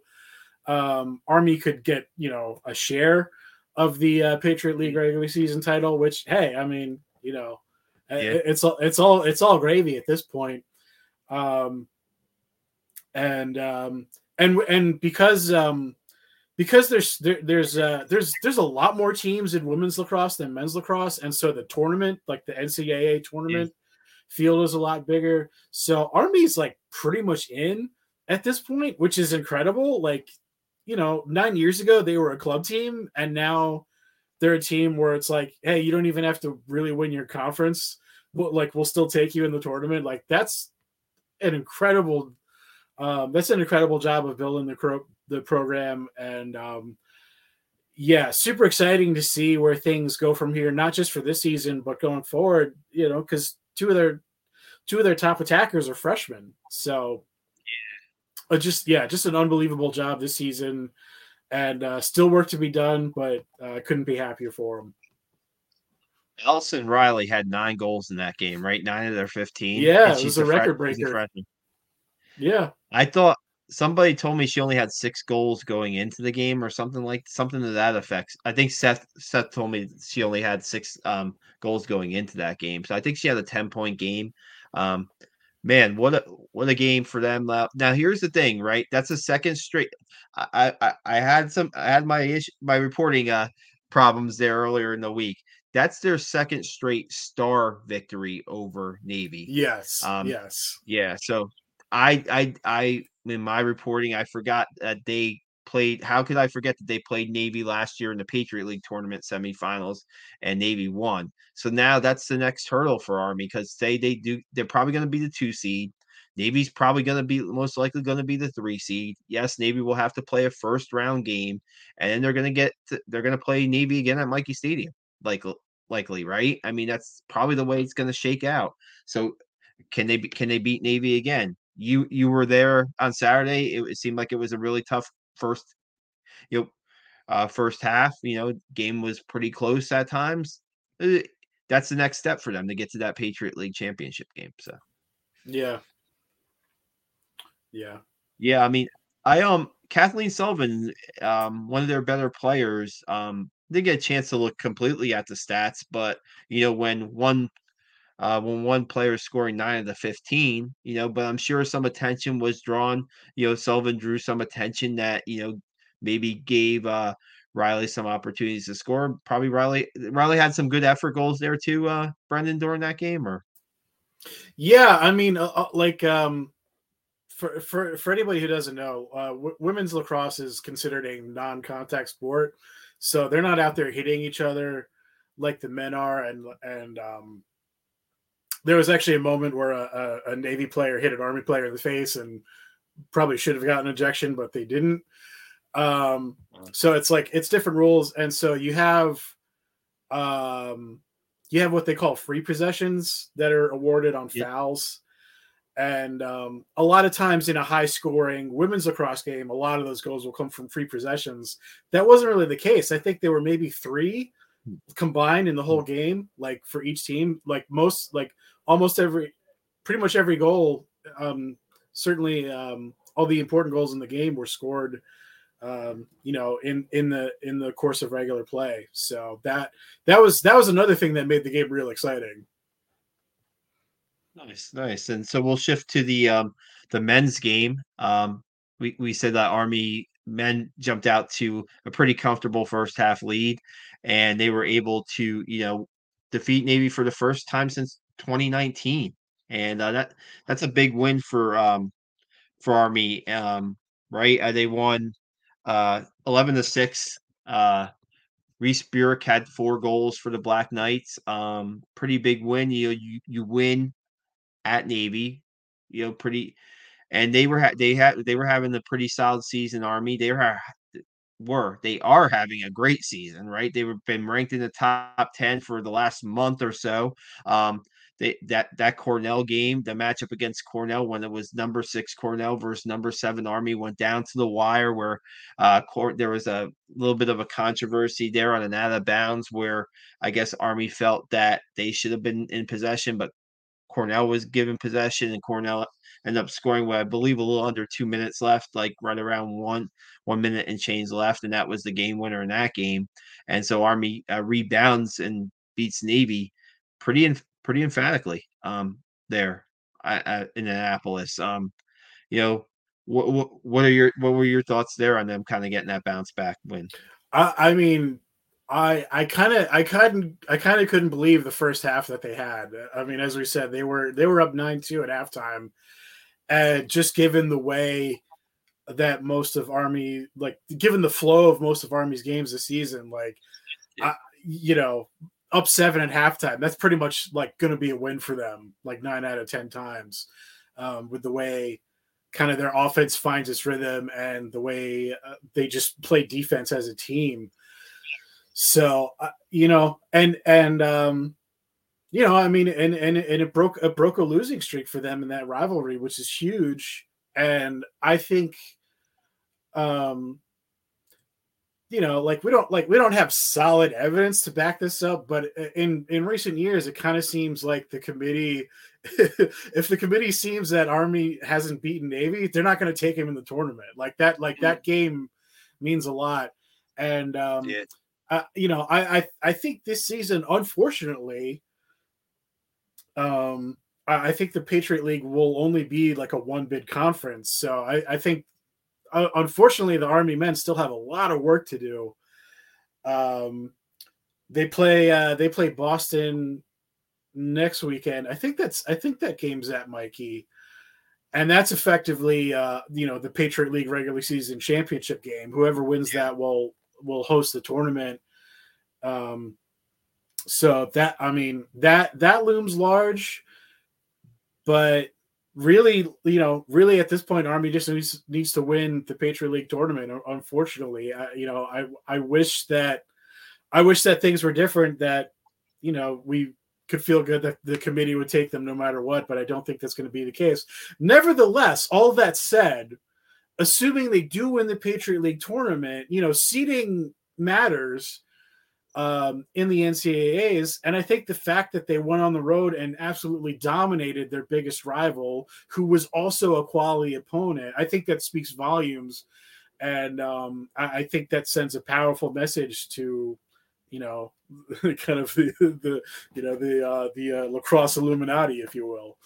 [SPEAKER 2] um, Army could get you know a share of the uh, Patriot League regular season title. Which hey, I mean you know, yeah. it's all it's all it's all gravy at this point. Um, and um, and and because um, because there's there, there's uh, there's there's a lot more teams in women's lacrosse than men's lacrosse, and so the tournament, like the NCAA tournament, yeah. field is a lot bigger. So Army's like pretty much in at this point, which is incredible. Like you know, nine years ago they were a club team, and now they're a team where it's like, hey, you don't even have to really win your conference. But like, we'll still take you in the tournament. Like that's an incredible um, that's an incredible job of building the the program and um, yeah super exciting to see where things go from here not just for this season but going forward you know because two of their two of their top attackers are freshmen so yeah uh, just yeah just an unbelievable job this season and uh, still work to be done, but uh, couldn't be happier for them.
[SPEAKER 1] Ellison Riley had nine goals in that game, right? Nine of their 15.
[SPEAKER 2] Yeah, it was a record breaker. Yeah.
[SPEAKER 1] I thought somebody told me she only had six goals going into the game or something like something to that effect. I think Seth Seth told me she only had six um, goals going into that game. So I think she had a 10 point game. Um, man, what a what a game for them. Now here's the thing, right? That's a second straight. I I, I had some I had my issue my reporting uh problems there earlier in the week. That's their second straight star victory over Navy.
[SPEAKER 2] Yes. Um, yes.
[SPEAKER 1] Yeah. So I I I in my reporting I forgot that they played how could I forget that they played Navy last year in the Patriot League tournament semifinals and Navy won. So now that's the next hurdle for Army because say they do they're probably going to be the two seed. Navy's probably going to be most likely going to be the three seed. Yes, Navy will have to play a first round game, and then they're going to get to, they're going to play Navy again at Michie Stadium, like likely, right? I mean, that's probably the way it's going to shake out. So, can they can they beat Navy again? You you were there on Saturday. It, it seemed like it was a really tough first, you know, uh, first half. You know, game was pretty close at times. Uh, that's the next step for them to get to that Patriot League championship game. So,
[SPEAKER 2] yeah, yeah,
[SPEAKER 1] yeah. I mean, I um Kathleen Sullivan, um, one of their better players, um, didn't get a chance to look completely at the stats, but you know, when one uh, when one player is scoring nine of the 15, you know, but I'm sure some attention was drawn. You know, Sullivan drew some attention that, you know, maybe gave uh, Riley some opportunities to score. Probably Riley Riley had some good effort goals there too, uh, Brendan, during that game, or
[SPEAKER 2] yeah, I mean, uh, uh like um, for for for anybody who doesn't know, uh, w- women's lacrosse is considered a non-contact sport, so they're not out there hitting each other like the men are, and and um, there was actually a moment where a, a, a, Navy player hit an Army player in the face and probably should have gotten ejection, but they didn't. Um, so it's like it's different rules, and so you have um, you have what they call free possessions that are awarded on yep. fouls. And um, a lot of times in a high scoring women's lacrosse game, a lot of those goals will come from free possessions. That wasn't really the case. I think there were maybe three hmm. combined in the whole hmm. game, like for each team. Like most, like almost every, pretty much every goal, um, certainly um, all the important goals in the game were scored, um, you know, in in the in the course of regular play. So that that was that was another thing that made the game real exciting.
[SPEAKER 1] Nice, nice. And so we'll shift to the um the men's game. Um we, we said that Army men jumped out to a pretty comfortable first half lead and they were able to, you know, defeat Navy for the first time since 2019, and uh, that that's a big win for um, for Army. Um, right? Uh, they won uh, 11 to six. Uh, Reese Burek had four goals for the Black Knights. Um, pretty big win. You you you win at Navy. You know, pretty, and they were ha- they had they were having a pretty solid season. Army. They were were they are having a great season, right? They've been ranked in the top ten for the last month or so. Um, they, that that Cornell game, the matchup against Cornell when it was number six Cornell versus number seven Army went down to the wire where uh, court there was a little bit of a controversy there on an out of bounds where I guess Army felt that they should have been in possession, but Cornell was given possession and Cornell ended up scoring what I believe a little under two minutes left, like right around one one minute and change left, and that was the game winner in that game. And so Army uh, rebounds and beats Navy pretty pretty emphatically um, there in Annapolis. Um, you know, what, what, what are your what were your thoughts there on them kind of getting that bounce back win?
[SPEAKER 2] I, I mean, I I kind of I couldn't I kind of couldn't believe the first half that they had. I mean, as we said, they were they were up nine two at halftime, and just given the way that most of Army like given the flow of most of Army's games this season, like yeah. I, you know, up seven at halftime. That's pretty much like going to be a win for them, like nine out of 10 times, um, with the way kind of their offense finds its rhythm and the way uh, they just play defense as a team. So, uh, you know, and, and, um, you know, I mean, and, and, and it broke, it broke a losing streak for them in that rivalry, which is huge. And I think, um, you know, like we don't like we don't have solid evidence to back this up, but in in recent years, it kind of seems like the committee, [laughs] if the committee seems that Army hasn't beaten Navy, they're not going to take him in the tournament. Like that, like that game means a lot, and um, yeah. uh, you know, I, I I think this season, unfortunately, um, I, I think the Patriot League will only be like a one bid conference, so I, I think uh, unfortunately, the Army men still have a lot of work to do. Um, they play uh, they play Boston next weekend. I think that's I think that game's at Michie, and that's effectively uh, you know the Patriot League regular season championship game. Whoever wins yeah. that will will host the tournament. Um, so that I mean that that looms large, but really, you know, really at this point, Army just needs, needs to win the Patriot League tournament. Unfortunately, I, you know, I I wish that I wish that things were different. That you know we could feel good that the committee would take them no matter what, but I don't think that's going to be the case. Nevertheless, all that said, assuming they do win the Patriot League tournament, you know, seeding matters um, in the NCAAs. And I think the fact that they went on the road and absolutely dominated their biggest rival, who was also a quality opponent, I think that speaks volumes. And um, I, I, think that sends a powerful message to, you know, [laughs] kind of the, the you know the uh, the uh, lacrosse Illuminati, if you will.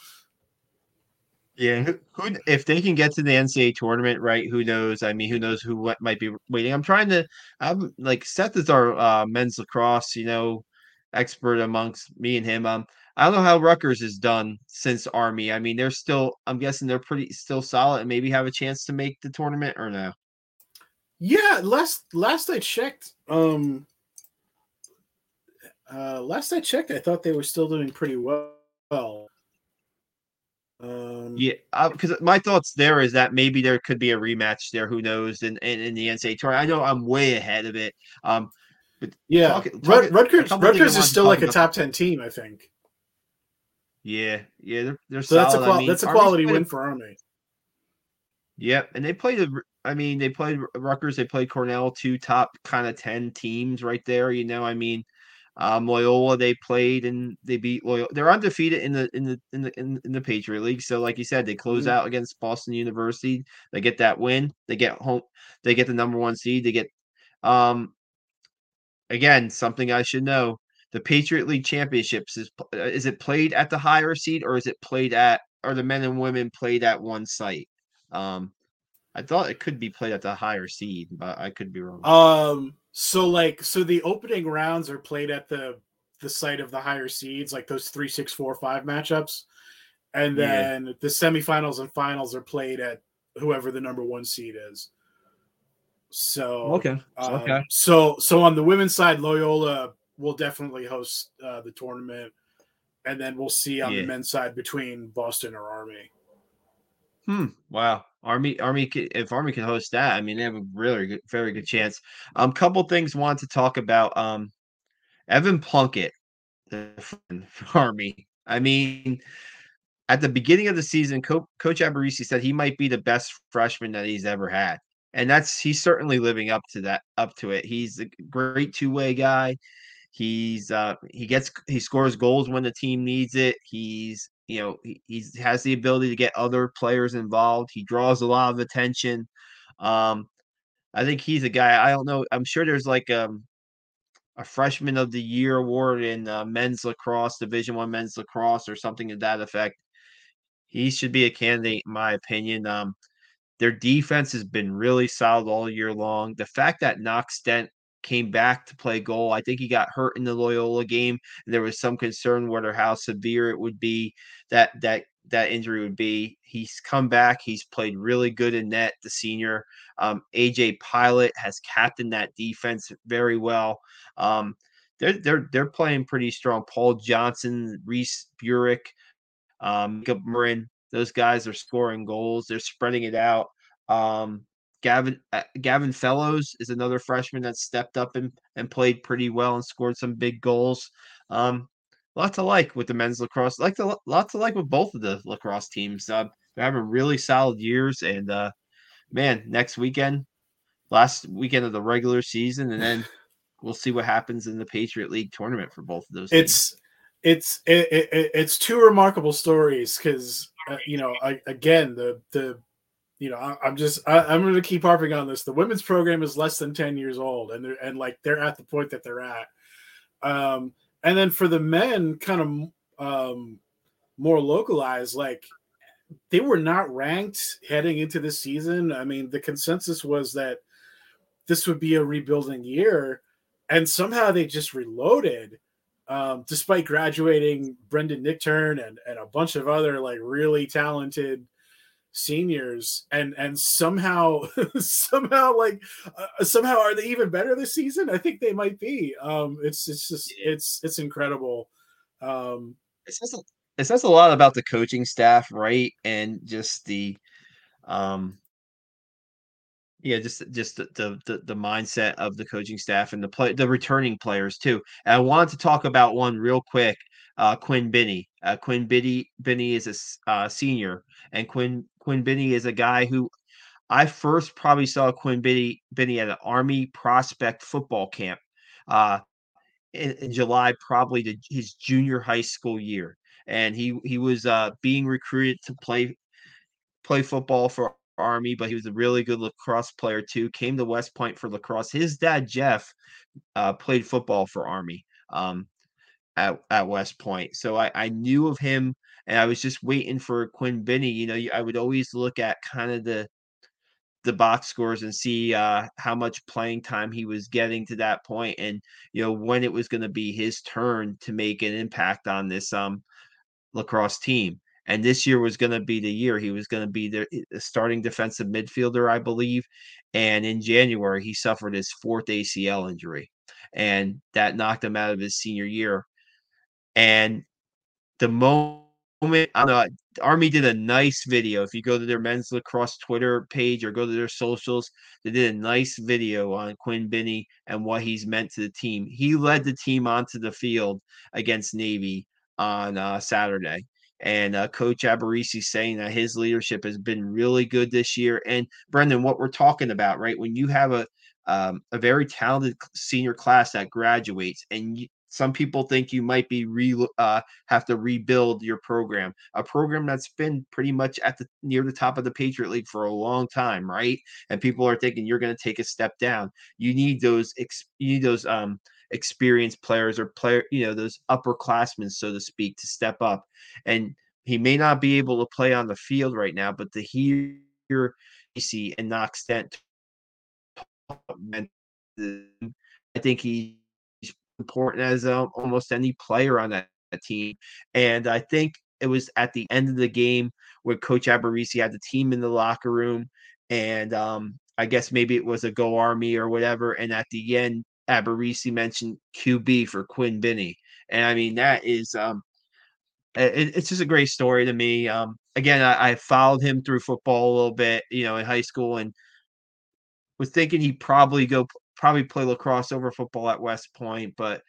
[SPEAKER 1] Yeah, who, who, if they can get to the NCAA tournament, right? Who knows? I mean, who knows who what might be waiting? I'm trying to. I'm like Seth is our uh, men's lacrosse, you know, expert amongst me and him. Um, I don't know how Rutgers is done since Army. I mean, they're still. I'm guessing they're pretty still solid and maybe have a chance to make the tournament or no.
[SPEAKER 2] Yeah, last last I checked, um, uh, last I checked, I thought they were still doing pretty well.
[SPEAKER 1] Um, yeah, because uh, my thoughts there is that maybe there could be a rematch there. Who knows? In in, in the NCAA tournament, I know I'm way ahead of it. Um,
[SPEAKER 2] but yeah, talk, talk, Rutgers, Rutgers is still like a top ten team, I think.
[SPEAKER 1] Yeah, yeah, they're, they're
[SPEAKER 2] so that's a qual- I mean, that's a quality win for Army.
[SPEAKER 1] Yep, and they played. I mean, they played Rutgers. They played Cornell, two top kind of ten teams right there. You know, I mean, um, Loyola they played and they beat Loyola. They're undefeated in the in the in the in, in the Patriot League. So like you said, they close mm-hmm. out against Boston University. They get that win. They get home. They get the number one seed. They get um again something I should know. The Patriot League championships is uh, is it played at the higher seed or is it played at are the men and women played at one site? Um, I thought it could be played at the higher seed, but I could be wrong.
[SPEAKER 2] Um, so like so the opening rounds are played at the the site of the higher seeds, like those three, six, four, five matchups. And then yeah. the semifinals and finals are played at whoever the number one seed is. So
[SPEAKER 1] okay,
[SPEAKER 2] um, okay. So so on the women's side, Loyola will definitely host uh, the tournament, and then we'll see on yeah. the men's side between Boston or Army.
[SPEAKER 1] Hmm. Wow. Army, Army, if Army can host that, I mean, they have a really good, very good chance. Um, a couple things want to talk about. Um, Evan Plunkett, [laughs] Army. I mean, at the beginning of the season, Co- Coach Alberici said he might be the best freshman that he's ever had, and that's he's certainly living up to that, up to it. He's a great two way guy. He's uh, he gets he scores goals when the team needs it. He's you know, he he's, has the ability to get other players involved. He draws a lot of attention. Um, I think he's a guy. I don't know. I'm sure there's like um, a freshman of the year award in uh, men's lacrosse, Division One men's lacrosse, or something to that effect. He should be a candidate, in my opinion. Um, their defense has been really solid all year long. The fact that Knox Dent came back to play goal. I think he got hurt in the Loyola game. And there was some concern whether how severe it would be that that that injury would be. He's come back. He's played really good in net. The senior um, AJ Pilot has captained that defense very well. Um, they're they're they're playing pretty strong. Paul Johnson, Reese Burek, um, Marin, those guys are scoring goals. They're spreading it out. Um, Gavin uh, Gavin Fellows is another freshman that stepped up and, and played pretty well and scored some big goals. Um, lots to like with the men's lacrosse. Like the lots to like with both of the lacrosse teams. Uh, they're having really solid years, and uh, man, next weekend last weekend of the regular season, and then [laughs] we'll see what happens in the Patriot League tournament for both of those.
[SPEAKER 2] It's teams. it's it, it, it's two remarkable stories because uh, you know I, again the the you know I, am just I, am going to keep harping on this. The women's program is less than ten years old, and they're and like they're at the point that they're at. Um, and then for the men, kind of um, more localized, like they were not ranked heading into the season. I mean, the consensus was that this would be a rebuilding year, and somehow they just reloaded. Um, despite graduating Brendan Nichtern and, and a bunch of other like really talented seniors and and somehow [laughs] somehow like uh, somehow are they even better this season? I think they might be. Um it's it's just it's it's incredible. Um
[SPEAKER 1] it says, a, it says a lot about the coaching staff right? And just the um yeah just just the, the the, mindset of the coaching staff and the play the returning players too. And i wanted to talk about one real quick uh, Quinn Binney. Uh, Quinn Binney, Binney is a uh, senior, and Quinn Quinn Binney is a guy who I first probably saw Quinn Binney at an Army prospect football camp uh, in, in, July, probably the, his junior high school year, and he he was uh, being recruited to play play football for Army, but he was a really good lacrosse player too. Came to West Point for lacrosse. His dad Jeff uh, played football for Army um, at at West Point, so I, I knew of him and I was just waiting for Quinn Binney. You know, I would always look at kind of the the box scores and see uh, how much playing time he was getting to that point, and you know when it was going to be his turn to make an impact on this um lacrosse team. And this year was going to be the year he was going to be the, the starting defensive midfielder, I believe. And in January, he suffered his fourth ACL injury, and that knocked him out of his senior year. And the moment moment. I know Army did a nice video. If you go to their men's lacrosse Twitter page or go to their socials, they did a nice video on Quinn Binney and what he's meant to the team. He led the team onto the field against Navy on uh, Saturday. And uh, Coach Alberici saying that his leadership has been really good this year. And Brendan, what we're talking about, right? When you have a um, a very talented senior class that graduates, and you, some people think you might be re uh, have to rebuild your program, a program that's been pretty much at the near the top of the Patriot League for a long time, right? And people are thinking you're going to take a step down. You need those ex- you need those um experienced players or player, you know, those upperclassmen, so to speak, to step up. And he may not be able to play on the field right now, but to hear see and knock Stent, I think he important as uh, almost any player on that, that, team. And I think it was at the end of the game where Coach Alberici had the team in the locker room, and um, I guess maybe it was a Go Army or whatever. And at the end, Alberici mentioned QB for Quinn Binney, and I mean that is um, it, it's just a great story to me. Um, again, I, I followed him through football a little bit, you know, in high school, and was thinking he'd probably go probably play lacrosse over football at West Point, but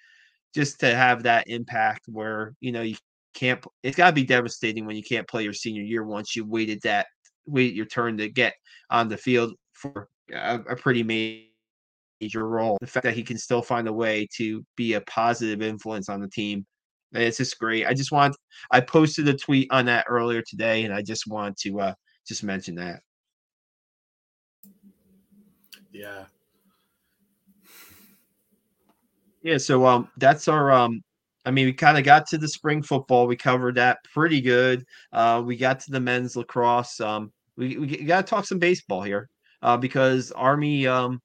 [SPEAKER 1] just to have that impact where you know you can't it's got to be devastating when you can't play your senior year once you waited that wait your turn to get on the field for a, a pretty major role. The fact that he can still find a way to be a positive influence on the team it's just great. I just want i posted a tweet on that earlier today and i just want to uh just mention that.
[SPEAKER 2] Yeah
[SPEAKER 1] yeah, so um that's our um I mean we kind of got to the spring football. We covered that pretty good. Uh we got to the men's lacrosse. Um we, we got to talk some baseball here. Uh because Army um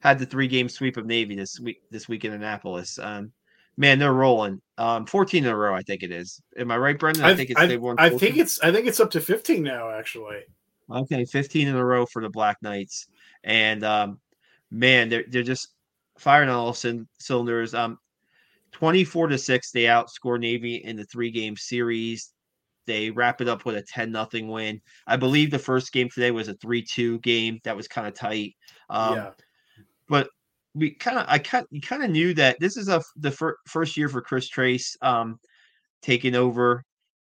[SPEAKER 1] had the three game sweep of Navy this week this week in Annapolis. Um man, they're rolling. Um 14 in a row, I think it is. Am I right, Brendan?
[SPEAKER 2] I, I think it's I, I think it's I think it's up to 15 now, actually.
[SPEAKER 1] Okay, 15 in a row for the Black Knights. And um man, they're they're just firing on all cylinders. Um, 24 to 6, they outscore Navy in the three game series. They wrap it up with a 10 nothing win. I believe the first game today was a 3 2 game that was kind of tight. Um, yeah. But we kind of, I kind, you kind of knew that this is a the fir- first year for Chris Tracz um, taking over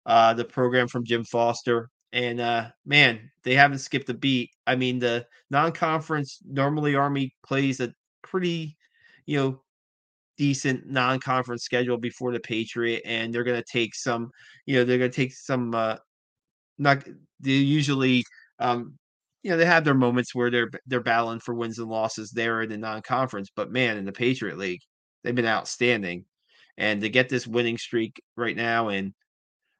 [SPEAKER 1] uh, the program from Jim Foster. and uh, man, they haven't skipped a beat. I mean, the non-conference normally Army plays a pretty, you know, decent non-conference schedule before the Patriot, and they're going to take some, you know, they're going to take some. Uh, not they usually, um, you know, they have their moments where they're they're battling for wins and losses there in the non-conference, but man, in the Patriot League, they've been outstanding, and to get this winning streak right now and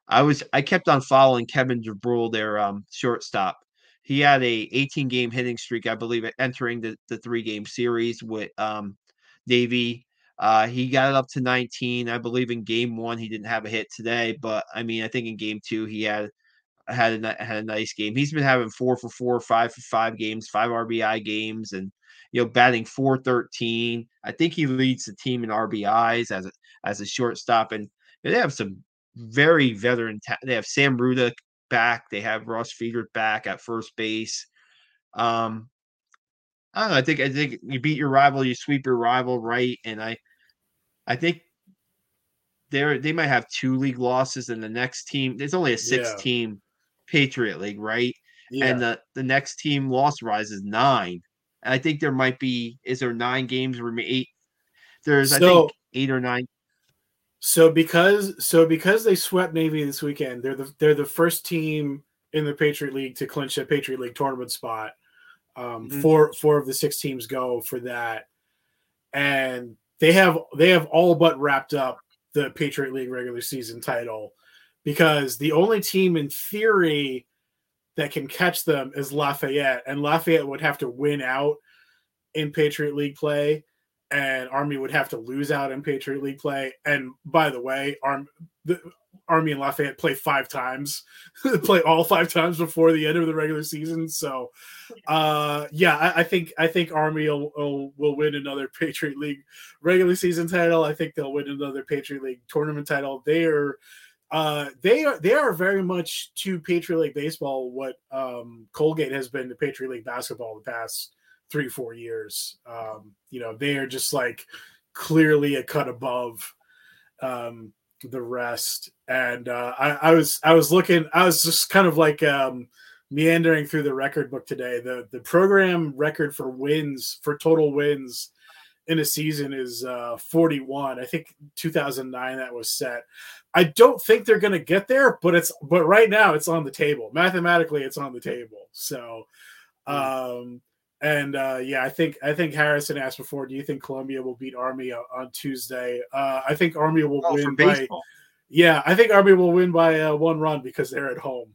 [SPEAKER 1] I was I kept on following Kevin DuBrule, their um, shortstop. He had a 18 game hitting streak, I believe, entering the, the three game series with um, Navy. Uh, he got it up to 19. I believe in game one he didn't have a hit today, but I mean I think in game two he had had a had a nice game. He's been having four for four, five for five games, five RBI games, and you know batting 413. I think he leads the team in RBIs as a as a shortstop, and they have some very veteran. Ta- they have Sam Ruda back. They have Ross Feeder back at first base. Um, I don't know. I think I think you beat your rival, you sweep your rival, right? And I, I think they they might have two league losses, and the next team there's only a six yeah. team Patriot League, right? Yeah. And the the next team loss rise is nine. And I think there might be is there nine games or eight? There's so, I think eight or nine
[SPEAKER 2] so because so because they swept Navy this weekend, they're the they're the first team in the Patriot League to clinch a Patriot League tournament spot. Um, mm-hmm. Four four of the six teams go for that, and they have they have all but wrapped up the Patriot League regular season title because the only team in theory that can catch them is Lafayette, and Lafayette would have to win out in Patriot League play and Army would have to lose out in Patriot League play. And by the way, Arm the Army and Lafayette play five times, [laughs] play all five times before the end of the regular season. So, uh, yeah, I, I think I think Army will, will, will win another [laughs] Patriot League regular season title. I think they'll win another Patriot League tournament title. They are. Uh, they are they are very much to Patriot League baseball what um, Colgate has been to Patriot League basketball the past three four years. Um, you know, they are just like clearly a cut above um, the rest. And uh, I, I was I was looking, I was just kind of like um, meandering through the record book today. The the program record for wins for total wins in a season is uh, 41. I think 2009 that was set. I don't think they're going to get there, but it's but right now it's on the table. Mathematically, it's on the table. So, hmm. um, and uh, yeah, I think I think Harrison asked before. Do you think Columbia will beat Army on Tuesday? Uh, I think Army will oh, win by. Yeah, I think Army will win by uh, one run because they're at home.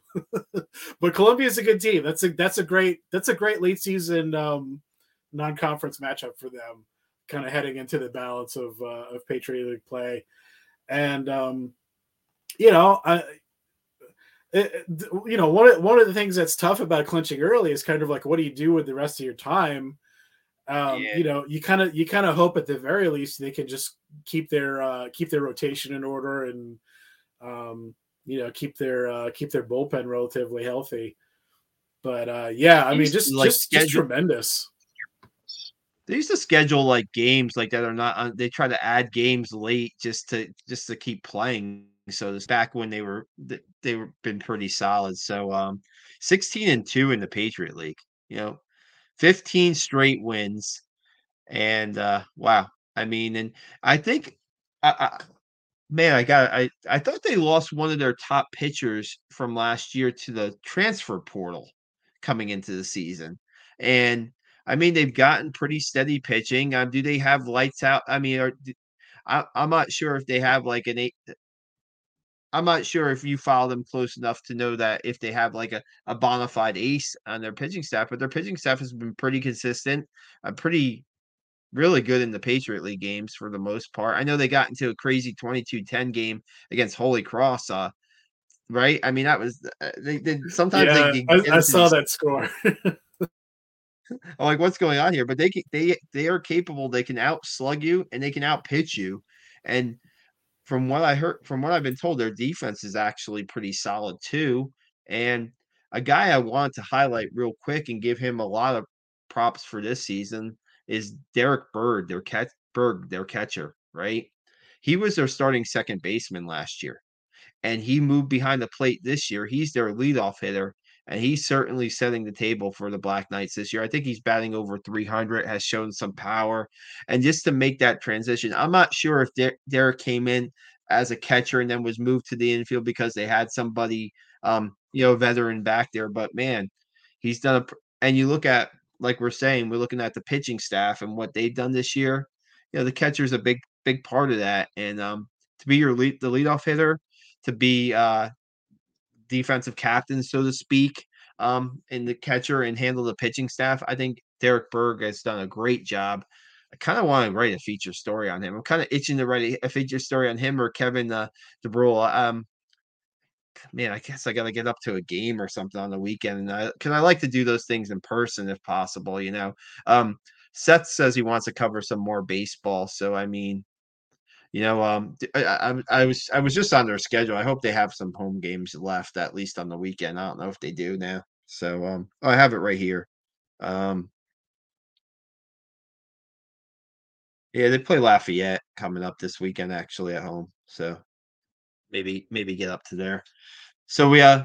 [SPEAKER 2] [laughs] but Columbia is a good team. That's a that's a great that's a great late season um, non conference matchup for them. Kind of heading into the balance of uh, of Patriot League play, and um, you know, I, it, you know, one of, one of the things that's tough about clinching early is kind of like, what do you do with the rest of your time? Um, yeah. You know, you kind of you kind of hope at the very least they can just keep their uh, keep their rotation in order and um, you know keep their uh, keep their bullpen relatively healthy. But uh, yeah, I mean, just like just, schedule- just tremendous
[SPEAKER 1] they used to schedule like games like that are not uh, they try to add games late just to just to keep playing so this back when they were they were been pretty solid. So um 16 and 2 in the Patriot League, you know, 15 straight wins. And uh wow. I mean, and I think I, I man, I got I I thought they lost one of their top pitchers from last year to the transfer portal coming into the season. And I mean, they've gotten pretty steady pitching. Um, do they have lights out? I mean, are, I, am not sure if they have like an eight, I'm not sure if you follow them close enough to know that if they have like a, a bona fide ace on their pitching staff, but their pitching staff has been pretty consistent, uh, pretty really good in the Patriot League games for the most part. I know they got into a crazy 22-10 game against Holy Cross, uh, right? I mean, that was uh, they did sometimes
[SPEAKER 2] yeah,
[SPEAKER 1] they,
[SPEAKER 2] I, I saw that score. [laughs]
[SPEAKER 1] I'm like, what's going on here? But they they they are capable. They can outslug you and they can outpitch you, and from what I heard, from what I've been told, their defense is actually pretty solid too. And a guy I want to highlight real quick and give him a lot of props for this season is Derek Berg, their catch Berg, their catcher, right? He was their starting second baseman last year. and he moved behind the plate this year. He's their leadoff hitter, and he's certainly setting the table for the Black Knights this year. I think he's batting over 300, has shown some power, and just to make that transition, I'm not sure if Derek came in as a catcher and then was moved to the infield because they had somebody, um, you know, veteran back there. But man, he's done a. And you look at like we're saying, we're looking at the pitching staff and what they've done this year. You know, the catcher's a big, big part of that. And um, to be your lead, the leadoff hitter, to be uh, defensive captain, so to speak, um, in the catcher and handle the pitching staff, I think Derek Berg has done a great job. I kind of want to write a feature story on him. I'm kind of itching to write a, feature story on him or Kevin uh, DeBrule. Um, man, I guess I got to get up to a game or something on the weekend. And I, cause I like to do those things in person if possible, you know. Um, Seth says he wants to cover some more baseball. So, I mean, you know, um, I, I, I, was I was just on their schedule. I hope they have some home games left at least on the weekend. I don't know if they do now. So, um, oh, I have it right here. Um, yeah, they play Lafayette coming up this weekend actually at home. So maybe maybe get up to there. So we uh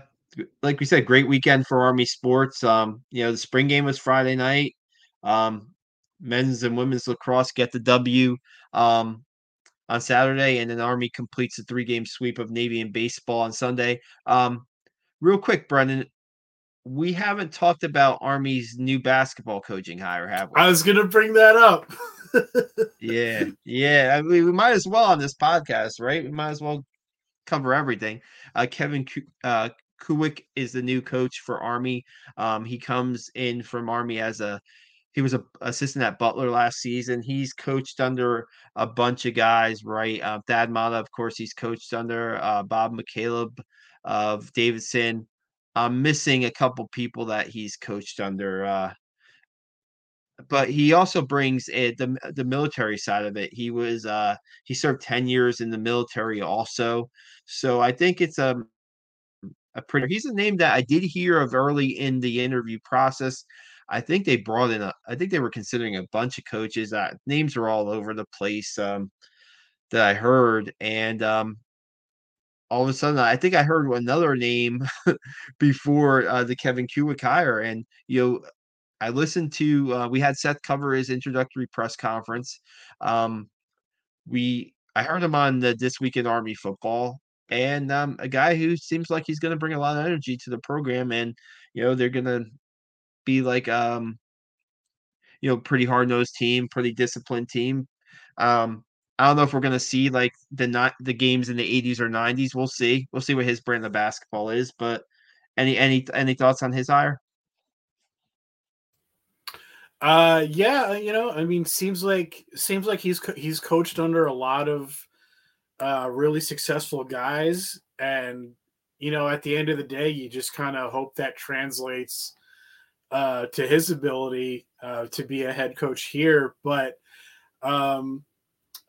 [SPEAKER 1] like we said, great weekend for Army sports. Um, you know, the spring game was Friday night. Um, men's and women's lacrosse get the W um on Saturday, and then Army completes a three game sweep of Navy and baseball on Sunday. Um, real quick, Brendan, we haven't talked about Army's new basketball coaching hire, have we?
[SPEAKER 2] I was gonna bring that up. [laughs]
[SPEAKER 1] yeah, yeah. I mean, we might as well on this podcast, right? We might as well cover everything. Uh, Kevin uh, Kuwik is the new coach for Army. Um, he comes in from Army as a he was a assistant at Butler last season. He's coached under a bunch of guys, right? Uh, Thad Matta, of course, he's coached under uh, Bob McKillop of Davidson. I'm missing a couple people that he's coached under. Uh, but he also brings it, the the military side of it. He was uh, he served ten years in the military also, so I think it's a a pretty. He's a name that I did hear of early in the interview process. I think they brought in a. I think they were considering a bunch of coaches. Uh, names are all over the place um, that I heard, and um, all of a sudden, I think I heard another name [laughs] before uh, the Kevin Kuwik hire, and you know, I listened to uh, we had Seth cover his introductory press conference. Um, we I heard him on the This Week in Army Football, and um, a guy who seems like he's going to bring a lot of energy to the program, and you know they're going to be like um, you know pretty hard nosed team, pretty disciplined team. Um, I don't know if we're going to see like the not the games in the 80s or 90s. We'll see. We'll see what his brand of basketball is. But any any any thoughts on his hire?
[SPEAKER 2] Uh, yeah, you know, I mean, seems like seems like he's he's coached under a lot of uh, really successful guys, and you know, at the end of the day, you just kind of hope that translates uh, to his ability uh, to be a head coach here. But um,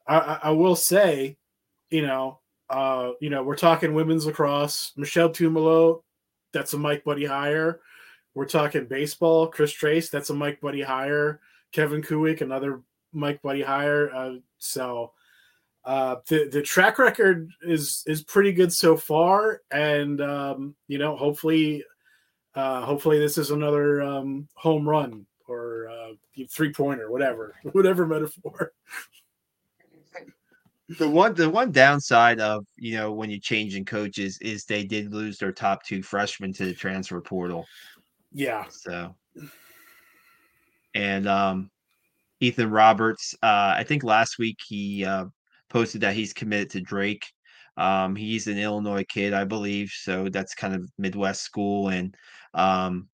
[SPEAKER 2] I, I will say, you know, uh, you know, we're talking women's lacrosse. Michelle Tumolo, that's a Mike Buddie hire. We're talking baseball. Chris Tracz, that's a Mike Buddie hire. Kevin Kuwik, another Mike Buddie hire. Uh, so uh, the the track record is is pretty good so far, and um, you know, hopefully, uh, hopefully this is another um, home run or uh, three pointer, whatever, [laughs] whatever metaphor.
[SPEAKER 1] the one the one downside of you know when you change in coaches is they did lose their top two freshmen to the transfer portal.
[SPEAKER 2] Yeah.
[SPEAKER 1] So, and um, Ethan Roberts, uh, I think last week he uh, posted that he's committed to Drake. Um, he's an Illinois kid, I believe, so that's kind of Midwest school, and um,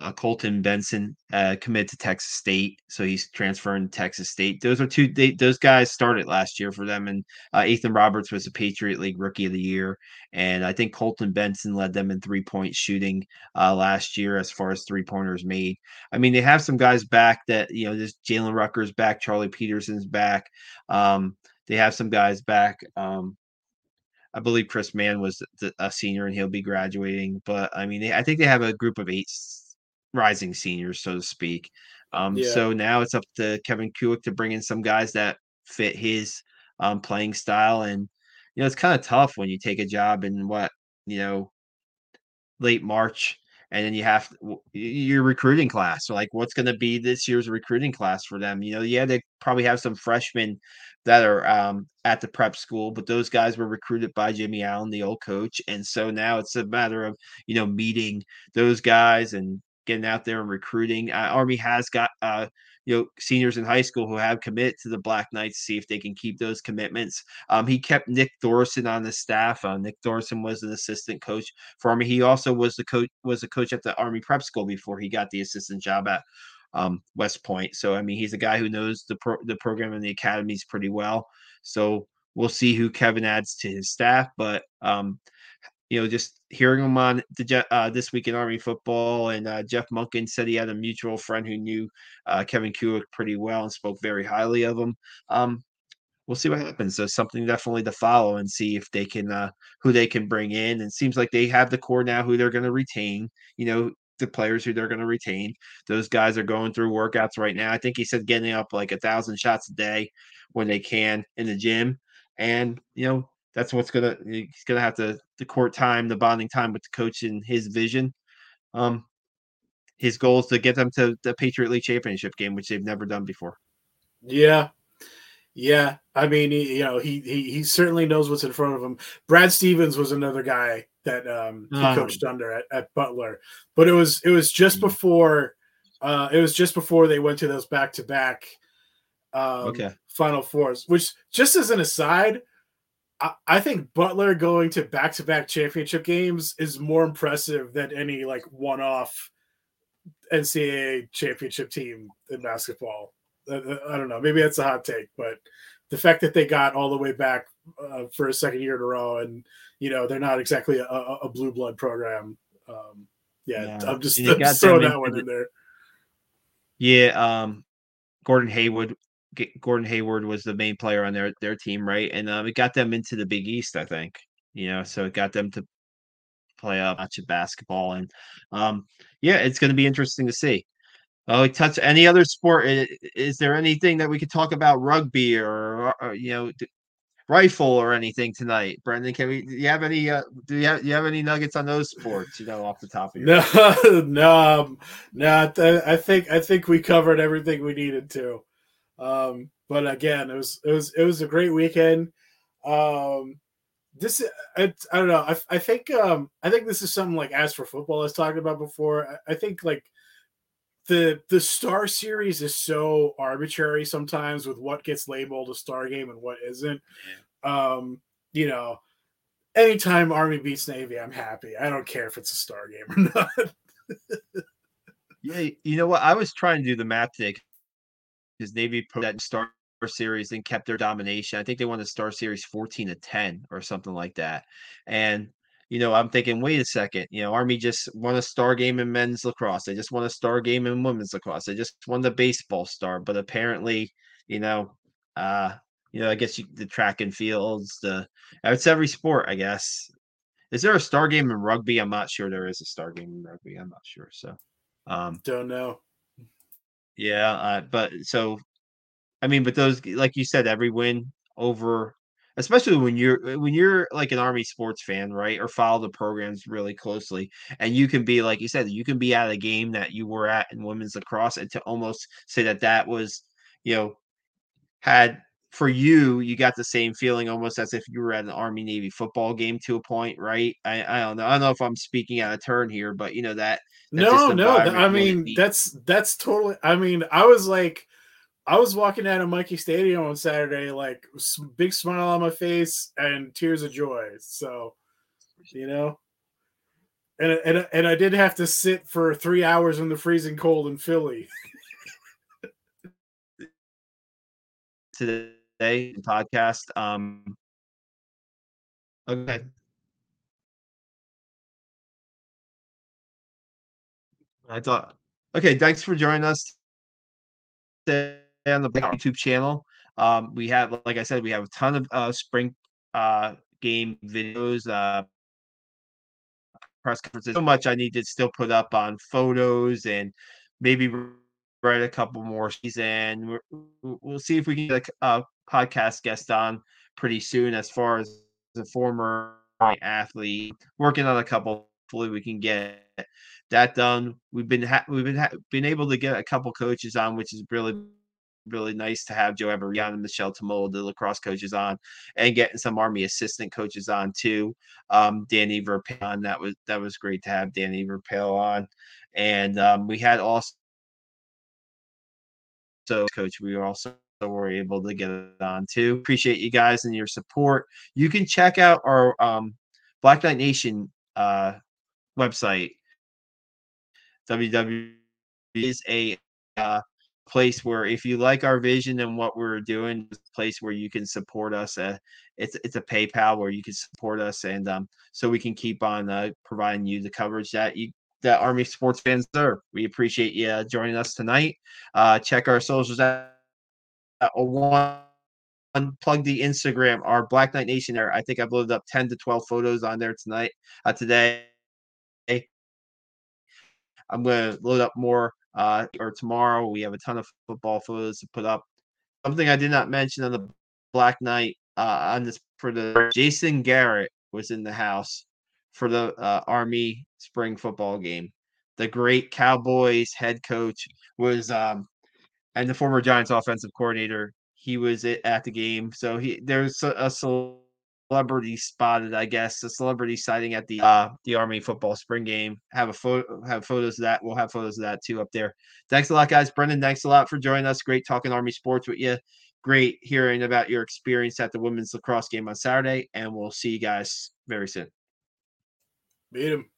[SPEAKER 1] uh, Colton Benson uh, committed to Texas State, so he's transferring to Texas State. Those are two. They, those guys started last year for them, and uh, Ethan Roberts was a Patriot League Rookie of the Year, and I think Colton Benson led them in three point shooting uh, last year as far as three pointers made. I mean, they have some guys back that you know, this Jalen Rucker's back, Charlie Peterson's back. Um, they have some guys back. Um, I believe Chris Mann was a senior and he'll be graduating. But I mean, I think they have a group of eight rising seniors, so to speak. Um, yeah. So now it's up to Kevin Kuwik to bring in some guys that fit his um, playing style. And you know, it's kind of tough when you take a job in what, you know, late March and then you have your recruiting class. So like what's going to be this year's recruiting class for them? You know, yeah, they probably have some freshmen that are um, at the prep school, but those guys were recruited by Jimmy Allen, the old coach. And so now it's a matter of, you know, meeting those guys and getting out there and recruiting. Uh, Army has got uh, you know seniors in high school who have committed to the Black Knights, see if they can keep those commitments. Um, he kept Nick Thorson on the staff. Uh, Nick Thorson was an assistant coach for Army. He also was the coach was a coach at the Army Prep School before he got the assistant job at um, West Point. So I mean, he's a guy who knows the pro- the program and the academies pretty well. So we'll see who Kevin adds to his staff, but um, you know, just hearing him on the uh, this week in Army football, and uh, Jeff Monken said he had a mutual friend who knew uh, Kevin Kuwik pretty well and spoke very highly of him. Um, we'll see what happens. So something definitely to follow and see if they can uh, who they can bring in. And seems like they have the core now who they're going to retain. You know, the players who they're going to retain. Those guys are going through workouts right now. I think he said getting up like a thousand shots a day when they can in the gym. And you know, that's what's gonna he's gonna have to the court time, the bonding time with the coach and his vision. Um, his goal is to get them to the Patriot League championship game, which they've never done before.
[SPEAKER 2] Yeah, yeah. I mean, he, you know, he, he he certainly knows what's in front of him. Brad Stevens was another guy that um, he um, coached under at, at, Butler, but it was it was just mm-hmm. before uh, it was just before they went to those back to back
[SPEAKER 1] okay
[SPEAKER 2] Final Fours. Which, just as an aside, I, think Butler going to back to back championship games is more impressive than any like one off NCAA championship team in basketball. I, I, don't know. Maybe that's a hot take, but the fact that they got all the way back uh, for a second year in a row and, you know, they're not exactly a, a blue blood program. Um, yeah, yeah, I'm just, I'm just throwing that one in there.
[SPEAKER 1] Yeah. Um, Gordon Hayward Gordon Hayward was the main player on their their team, right? And um, it got them into the Big East, I think. You know, so it got them to play a bunch of basketball, and um, yeah, it's going to be interesting to see. Oh, touch any other sport? Is, is, there anything that we could talk about rugby or, or you know rifle or anything tonight, Brendan? Can we? Do you have any? Uh, do you have? Do you have any nuggets on those sports? You know, off the top of your
[SPEAKER 2] no, [laughs] no, um, no. I think I think we covered everything we needed to. Um, but again, it was it was it was a great weekend. Um, this I, I don't know. I, I think um, I think this is something like as for football, I was talking about before. I, I think like the the star series is so arbitrary sometimes with what gets labeled a star game and what isn't. Um, you know, anytime Army beats Navy, I'm happy. I don't care if it's a star game or [laughs] not.
[SPEAKER 1] yeah, you know what? I was trying to do the math today because Navy put that in Star Series and kept their domination. I think they won the Star Series 14 to 10 or something like that. And you know, I'm thinking, wait a second, you know, Army just won a star game in men's lacrosse. They just won a star game in women's lacrosse. They just won the baseball star, but apparently, you know, uh, you know, I guess you, the track and fields, the it's every sport, I guess. Is there a star game in rugby? I'm not sure there is a star game in rugby. I'm not sure. So, um,
[SPEAKER 2] don't know.
[SPEAKER 1] Yeah, uh, but so I mean, but those like you said, every win over especially when you're uh, when you're like an army sports fan right or follow the programs really closely and you can be like you said you can be at a game that you were at in women's lacrosse and to almost say that that was you know had for you you got the same feeling almost as if you were at an army navy football game to a point right i, I don't know i don't know if i'm speaking out of turn here but you know that
[SPEAKER 2] no, no. I mean, that's that's totally. I mean, I was like, I was walking out of Michie Stadium on Saturday, like big smile on my face and tears of joy. So, you know, and and and I did have to sit for three hours in the freezing cold in Philly. [laughs]
[SPEAKER 1] Today podcast. Um. Okay. I thought, okay, thanks for joining us today on the YouTube channel. Um, we have, like I said, we have a ton of uh, spring uh, game videos, uh, press conferences. So much I need to still put up on photos and maybe write a couple more. And we'll see if we can get a, a podcast guest on pretty soon as far as a former athlete working on a couple. Hopefully, we can get that done. We've been ha- we've been ha- been able to get a couple coaches on, which is really really nice to have Joe Alberici and Michelle Tumolo, the lacrosse coaches on, and getting some Army assistant coaches on too. Um, Danny Verpale that was that was great to have Danny Verpale on, and um, we had also so coach we were also were able to get it on too. Appreciate you guys and your support. You can check out our um, Black Knight Nation uh, website. www is a uh, place where if you like our vision and what we're doing, place where you can support us. Uh, it's it's a PayPal where you can support us, and um, so we can keep on uh, providing you the coverage that you that Army sports fans deserve. We appreciate you uh, joining us tonight. Uh, check our socials out. One unplug the Instagram, our Black Knight Nation there. I think I've loaded up 10 to 12 photos on there tonight, uh, today. I'm going to load up more uh, or tomorrow. We have a ton of football photos to put up. Something I did not mention on the Black Knight uh, on this for the Jason Garrett was in the house for the uh, Army spring football game. The great Cowboys head coach was, um, and the former Giants offensive coordinator. He was at the game, so he there's a, a celebrity spotted, I guess, a celebrity sighting at the uh, the Army football spring game. Have a photo, have photos of that. We'll have photos of that too up there. Thanks a lot, guys. Brendan, thanks a lot for joining us. Great talking Army sports with you. Great hearing about your experience at the women's lacrosse game on Saturday, and we'll see you guys very soon.
[SPEAKER 2] Beat him.